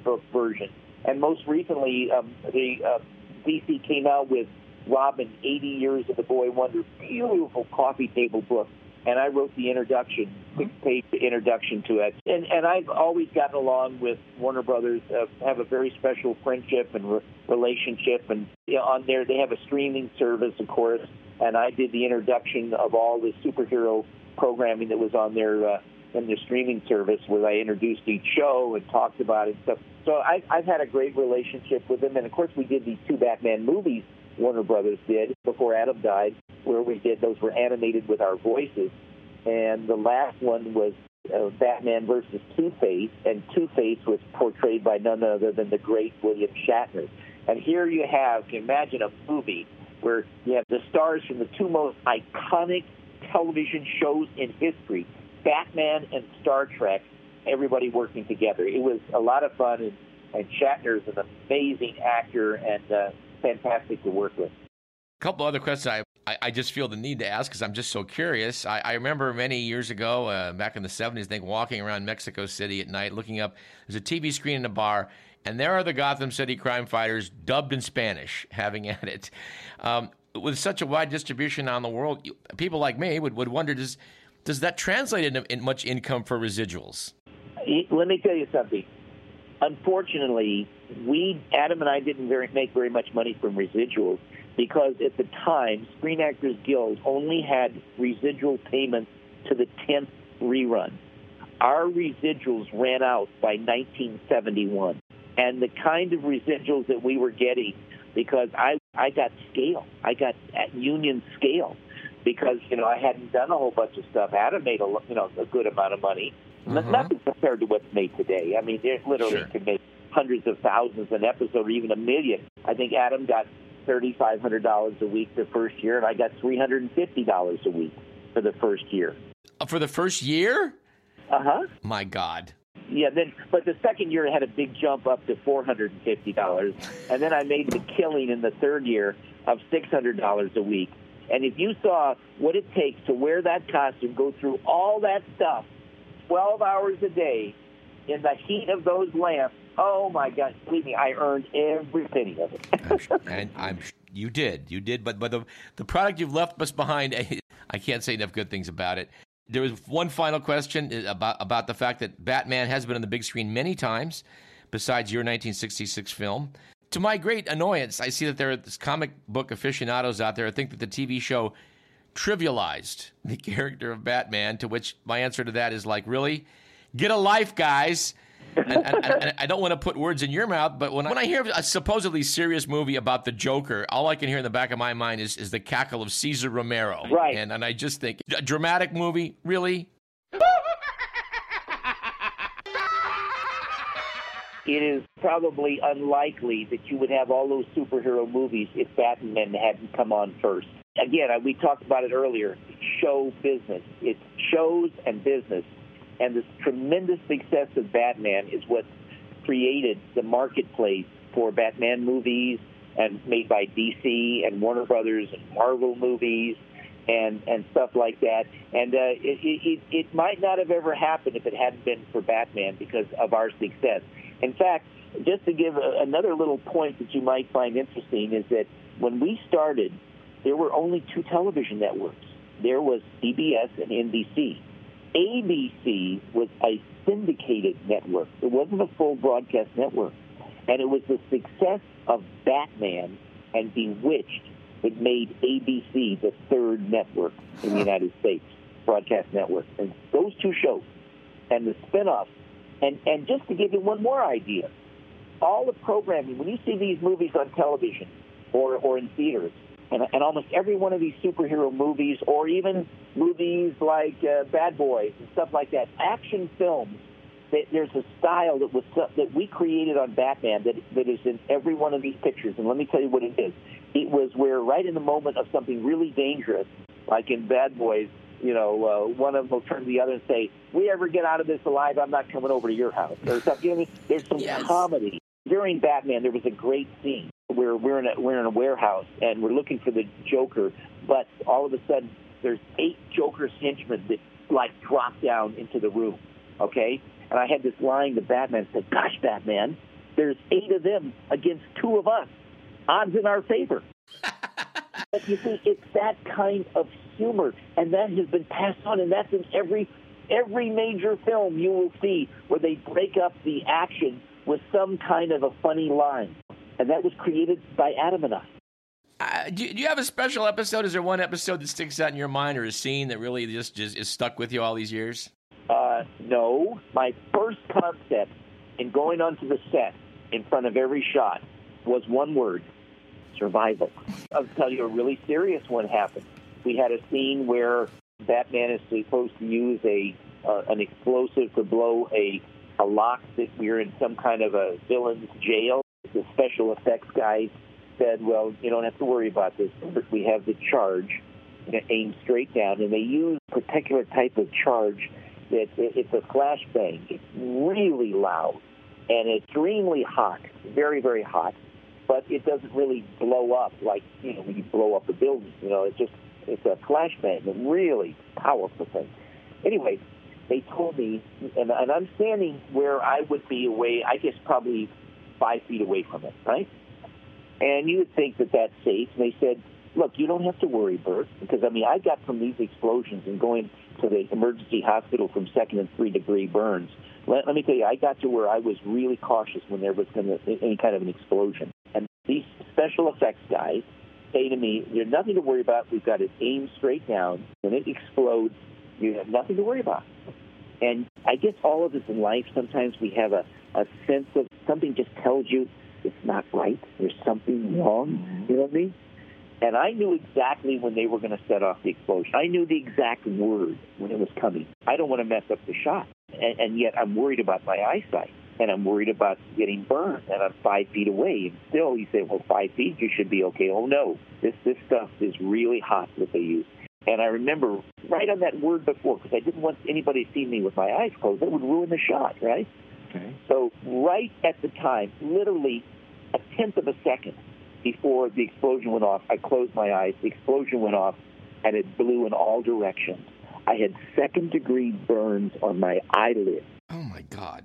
book version. And most recently, um, the uh, DC came out with Robin, 80 Years of the Boy Wonder, beautiful coffee table book. And I wrote the introduction, six-page introduction to it. And and I've always gotten along with Warner Brothers. Uh, have a very special friendship and re- relationship. And you know, on there, they have a streaming service, of course. And I did the introduction of all the superhero programming that was on their uh, in the streaming service, where I introduced each show and talked about it and stuff. So I, I've had a great relationship with them. And of course, we did these two Batman movies Warner Brothers did before Adam died, where we did those were animated with our voices. And the last one was uh, Batman versus Two Face, and Two Face was portrayed by none other than the great William Shatner. And here you have, you imagine a movie where you have the stars from the two most iconic television shows in history, Batman and Star Trek, everybody working together. It was a lot of fun, and, and Shatner is an amazing actor and uh, fantastic to work with. A couple other questions I, I, just feel the need to ask because I'm just so curious. I, I remember many years ago, uh, back in the 70s, I think, walking around Mexico City at night looking up. There's a TV screen in a bar, and there are the Gotham City crime fighters dubbed in Spanish (laughs) having at it. Um, with such a wide distribution on the world, people like me would, would wonder does, does that translate into in much income for residuals? Let me tell you something. Unfortunately, we Adam and I didn't very, make very much money from residuals because at the time, Screen Actors Guild only had residual payments to the 10th rerun. Our residuals ran out by 1971, and the kind of residuals that we were getting because I I got scale, I got at union scale because you know I hadn't done a whole bunch of stuff. Adam made a you know a good amount of money, mm-hmm. nothing compared to what's made today. I mean, they literally sure. can make hundreds of thousands an episode, or even a million. I think Adam got thirty-five hundred dollars a week the first year, and I got three hundred and fifty dollars a week for the first year. Uh, for the first year? Uh huh. My God. Yeah, then but the second year I had a big jump up to four hundred and fifty dollars, and then I made the killing in the third year of six hundred dollars a week. And if you saw what it takes to wear that costume, go through all that stuff, twelve hours a day, in the heat of those lamps, Oh my God! Believe me, I earned every penny of it. and I'm you did, you did. But but the the product you've left us behind, (laughs) I can't say enough good things about it. There was one final question uh, about about the fact that Batman has been on the big screen many times, besides your 1966 film. To my great annoyance, I see that there are comic book aficionados out there I think that the TV show trivialized (laughs) the character of Batman. To which my answer to that is like, really, get a life, guys and, and, and, I don't want to put words in your mouth, but when I, when I hear a supposedly serious movie about the Joker, all I can hear in the back of my mind is, is the cackle of Cesar Romero. Right. And, and I just think, a dramatic movie? Really? (laughs) it is probably unlikely that you would have all those superhero movies if Batman hadn't come on first. Again, we talked about it earlier. Show business. It's shows and business. And this tremendous success of Batman is what created the marketplace for Batman movies and made by DC and Warner Brothers and Marvel movies and and stuff like that. And uh, it, it it might not have ever happened if it hadn't been for Batman because of our success. In fact, just to give a, another little point that you might find interesting is that when we started, there were only two television networks. There was CBS and NBC. ABC was a syndicated network. It wasn't a full broadcast network. And it was the success of Batman and Bewitched that made ABC the third network in the United States, broadcast network. And those two shows and the spinoffs, and, and just to give you one more idea, all the programming, when you see these movies on television or, or in theaters, and, and almost every one of these superhero movies, or even movies like uh, Bad Boys and stuff like that, action films. That there's a style that was that we created on Batman that that is in every one of these pictures, and let me tell you what it is. It was where, right in the moment of something really dangerous, like in Bad Boys, you know, uh, one of them will turn to the other and say, "We ever get out of this alive, I'm not coming over to your house." Or something. You know what I mean? There's some Yes. comedy during Batman. There was a great scene where we're in a we're in a warehouse and we're looking for the Joker, but all of a sudden there's eight Joker's henchmen that like drop down into the room. Okay, and I had this line to Batman said, "Gosh, Batman, there's eight of them against two of us. Odds in our favor." (laughs) But you see, it's that kind of humor, and that has been passed on, and that's in every every major film you will see where they break up the action with some kind of a funny line, and that was created by Adam and I. Uh, do, do you have a special episode? Is there one episode that sticks out in your mind, or a scene that really just, just is stuck with you all these years? Uh, no, my first concept in going onto the set in front of every shot was one word: survival. I'll tell you a really serious one happened. We had a scene where Batman is supposed to use a uh, an explosive to blow a a lock that we were in some kind of a villain's jail. The special effects guy said, "Well, you don't have to worry about this. We have the charge aimed straight down, and they use a particular type of charge that it's a flashbang. It's really loud and extremely hot, very very hot, but it doesn't really blow up like you know when you blow up a building. You know, it's just it's a flashbang, a really powerful thing. Anyway, they told me, and, and I'm standing where I would be away. I guess probably five feet away from it, right? And you would think that that's safe. And they said, look, you don't have to worry, Burt, because I mean, I got from these explosions and going to the emergency hospital from second and three degree burns. Let, let me tell you, I got to where I was really cautious when there was going to any kind of an explosion. And these special effects guys say to me, "There's nothing to worry about. We've got it aimed straight down. When it explodes, you have nothing to worry about." And I guess all of us in life, sometimes we have a, a sense of something just tells you it's not right. There's something wrong. You know what I mean? And I knew exactly when they were going to set off the explosion. I knew the exact word when it was coming. I don't want to mess up the shot. And, and yet I'm worried about my eyesight. And I'm worried about getting burned. And I'm five feet away. And still, you say, well, five feet, you should be okay. Oh, no. This, this stuff is really hot that they use. And I remember right on that word before, because I didn't want anybody to see me with my eyes closed. That would ruin the shot, right? Okay. So right at the time, literally a tenth of a second before the explosion went off, I closed my eyes. The explosion went off, and it blew in all directions. I had second degree burns on my eyelid. Oh my God.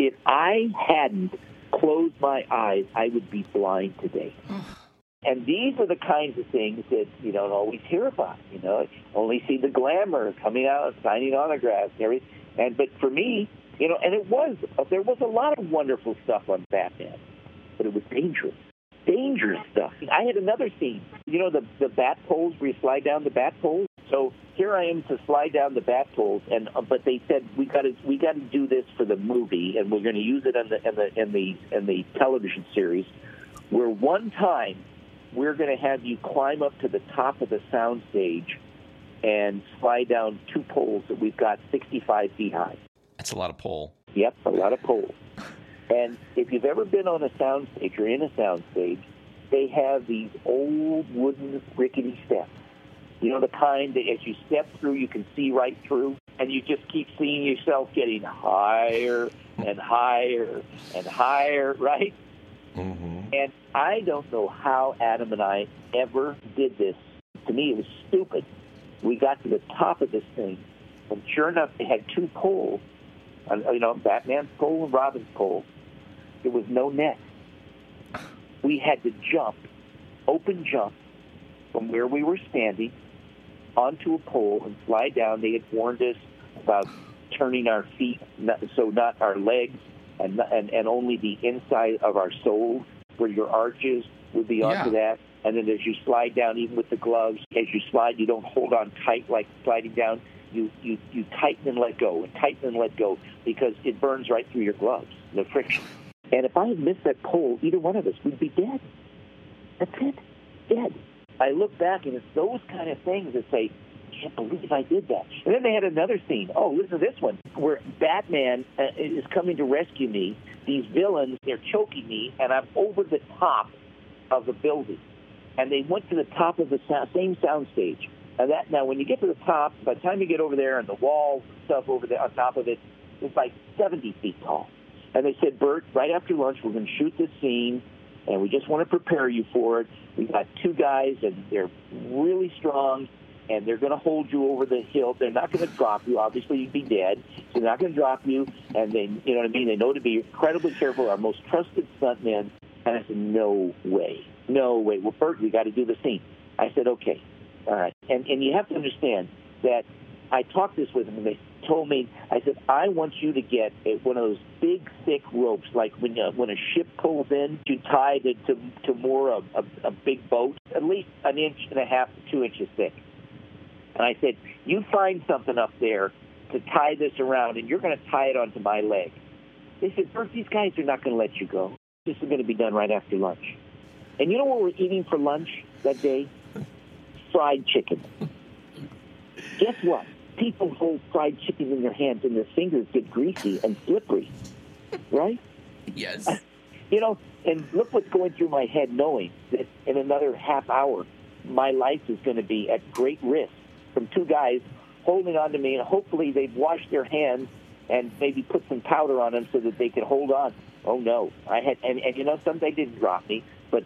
If I hadn't closed my eyes, I would be blind today. And these are the kinds of things that you don't always hear about. You know, only see the glamour coming out, signing autographs, and everything. And but for me, you know, and it was there was a lot of wonderful stuff on Batman, but it was dangerous, dangerous stuff. I had another scene. You know, the the bat poles where you slide down the bat poles. So here I am to slide down the bat poles, and uh, but they said we got to we got to do this for the movie, and we're going to use it in the in the in the in the television series. Where one time we're going to have you climb up to the top of the sound stage and slide down two poles that we've got 65 feet high. That's a lot of pole. Yep, a lot of poles. And if you've ever been on a sound stage or in a sound stage, they have these old wooden rickety steps. You know, the kind that as you step through, you can see right through, and you just keep seeing yourself getting higher and higher and higher, (laughs) right? Mm-hmm. And I don't know how Adam and I ever did this. To me, it was stupid. We got to the top of this thing, and sure enough, they had two poles. uh, You know, Batman's pole and Robin's pole. There was no net. We had to jump, open jump, from where we were standing onto a pole and slide down. They had warned us about turning our feet, so not our legs, and, and and only the inside of our soles, where your arches would be onto Yeah. that. And then as you slide down, even with the gloves, as you slide, you don't hold on tight like sliding down. You you you tighten and let go, and tighten and let go, because it burns right through your gloves, the friction. And if I had missed that pole, either one of us would be dead. That's it, dead. I look back and it's those kind of things that say, I can't believe I did that. And then they had another scene. Oh, listen to this one, where Batman uh, is coming to rescue me. These villains, they're choking me, and I'm over the top of the building. and they went to the top of the sound, same sound stage. And that now, when you get to the top, by the time you get over there and the walls and stuff over there on top of it, it's like 70 feet tall. And they said, Burt, right after lunch, we're going to shoot this scene, and we just want to prepare you for it. We've got two guys, and they're really strong, and they're going to hold you over the hill. They're not going to drop you. Obviously, you'd be dead, so they're not going to drop you. And they, you know what I mean? They know to be incredibly careful. Our most trusted stuntmen. And I said, no way, no way. Well, Burt, we got to do the scene. I said, okay, all right. And and you have to understand that I talked this with them, and they told me, I said, I want you to get a, one of those big, thick ropes, like when uh, when a ship pulls in, you tie to to, to moor a, a, a big boat, at least an inch and a half to two inches thick. And I said, you find something up there to tie this around, and you're going to tie it onto my leg. They said, Burt, these guys are not going to let you go. This is going to be done right after lunch. And you know what we're eating for lunch that day? Fried chicken. Guess what? People hold fried chicken in their hands and their fingers get greasy and slippery, (laughs) right? Yes. (laughs) You know, and look what's going through my head knowing that in another half hour, my life is going to be at great risk from two guys holding on to me, and hopefully they've washed their hands and maybe put some powder on them so that they can hold on. Oh no, I had, and, and you know, some they didn't drop me, but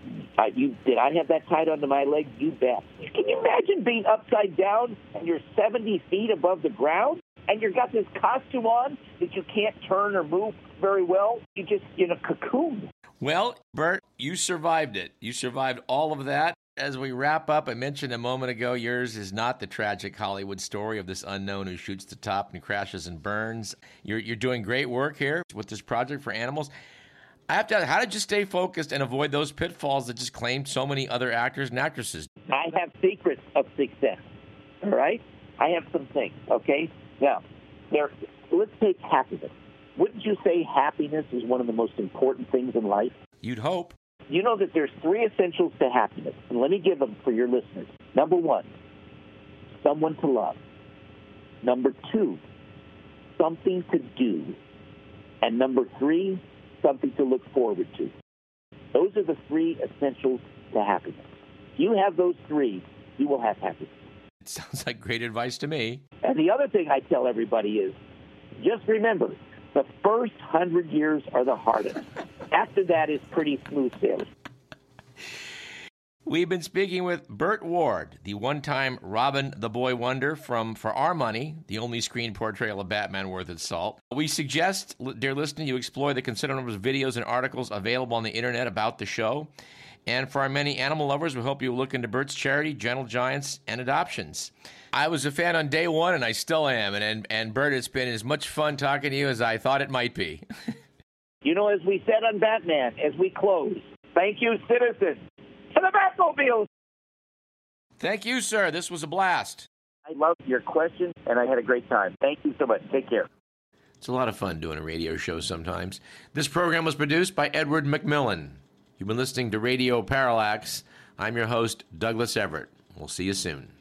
you did I have that tied onto my leg? You bet. Can you imagine being upside down and you're 70 feet above the ground? And you've got this costume on that you can't turn or move very well. You just in a cocoon. Well, Burt, you survived it. You survived all of that. As we wrap up, I mentioned a moment ago, yours is not the tragic Hollywood story of this unknown who shoots the top and crashes and burns. You're, you're doing great work here with this project for animals. I have to ask, how did you stay focused and avoid those pitfalls that just claimed so many other actors and actresses? I have secrets of success. All right? I have some things, okay? Now, there let's take happiness. Wouldn't you say happiness is one of the most important things in life? You'd hope. You know that there's three essentials to happiness, and let me give them for your listeners. Number one, someone to love. Number two, something to do. And number three, something to look forward to. Those are the three essentials to happiness. If you have those three, you will have happiness. It sounds like great advice to me. And the other thing I tell everybody is just remember the first hundred years are the hardest. After that is pretty smooth sailing. We've been speaking with Burt Ward, the one time Robin the Boy Wonder from For Our Money, the only screen portrayal of Batman worth its salt. We suggest, dear listener, you explore the considerable number of videos and articles available on the internet about the show. And for our many animal lovers, we hope you look into Burt's charity, Gentle Giants, and adoptions. I was a fan on day one, and I still am. And, and, and Burt, it's been as much fun talking to you as I thought it might be. (laughs) you know, as we said on Batman, as we close, thank you, citizens to the Batmobile. Thank you, sir. This was a blast. I loved your question, and I had a great time. Thank you so much. Take care. It's a lot of fun doing a radio show sometimes. This program was produced by Edward McMillan. You've been listening to Radio Parallax. I'm your host, Douglas Everett. We'll see you soon.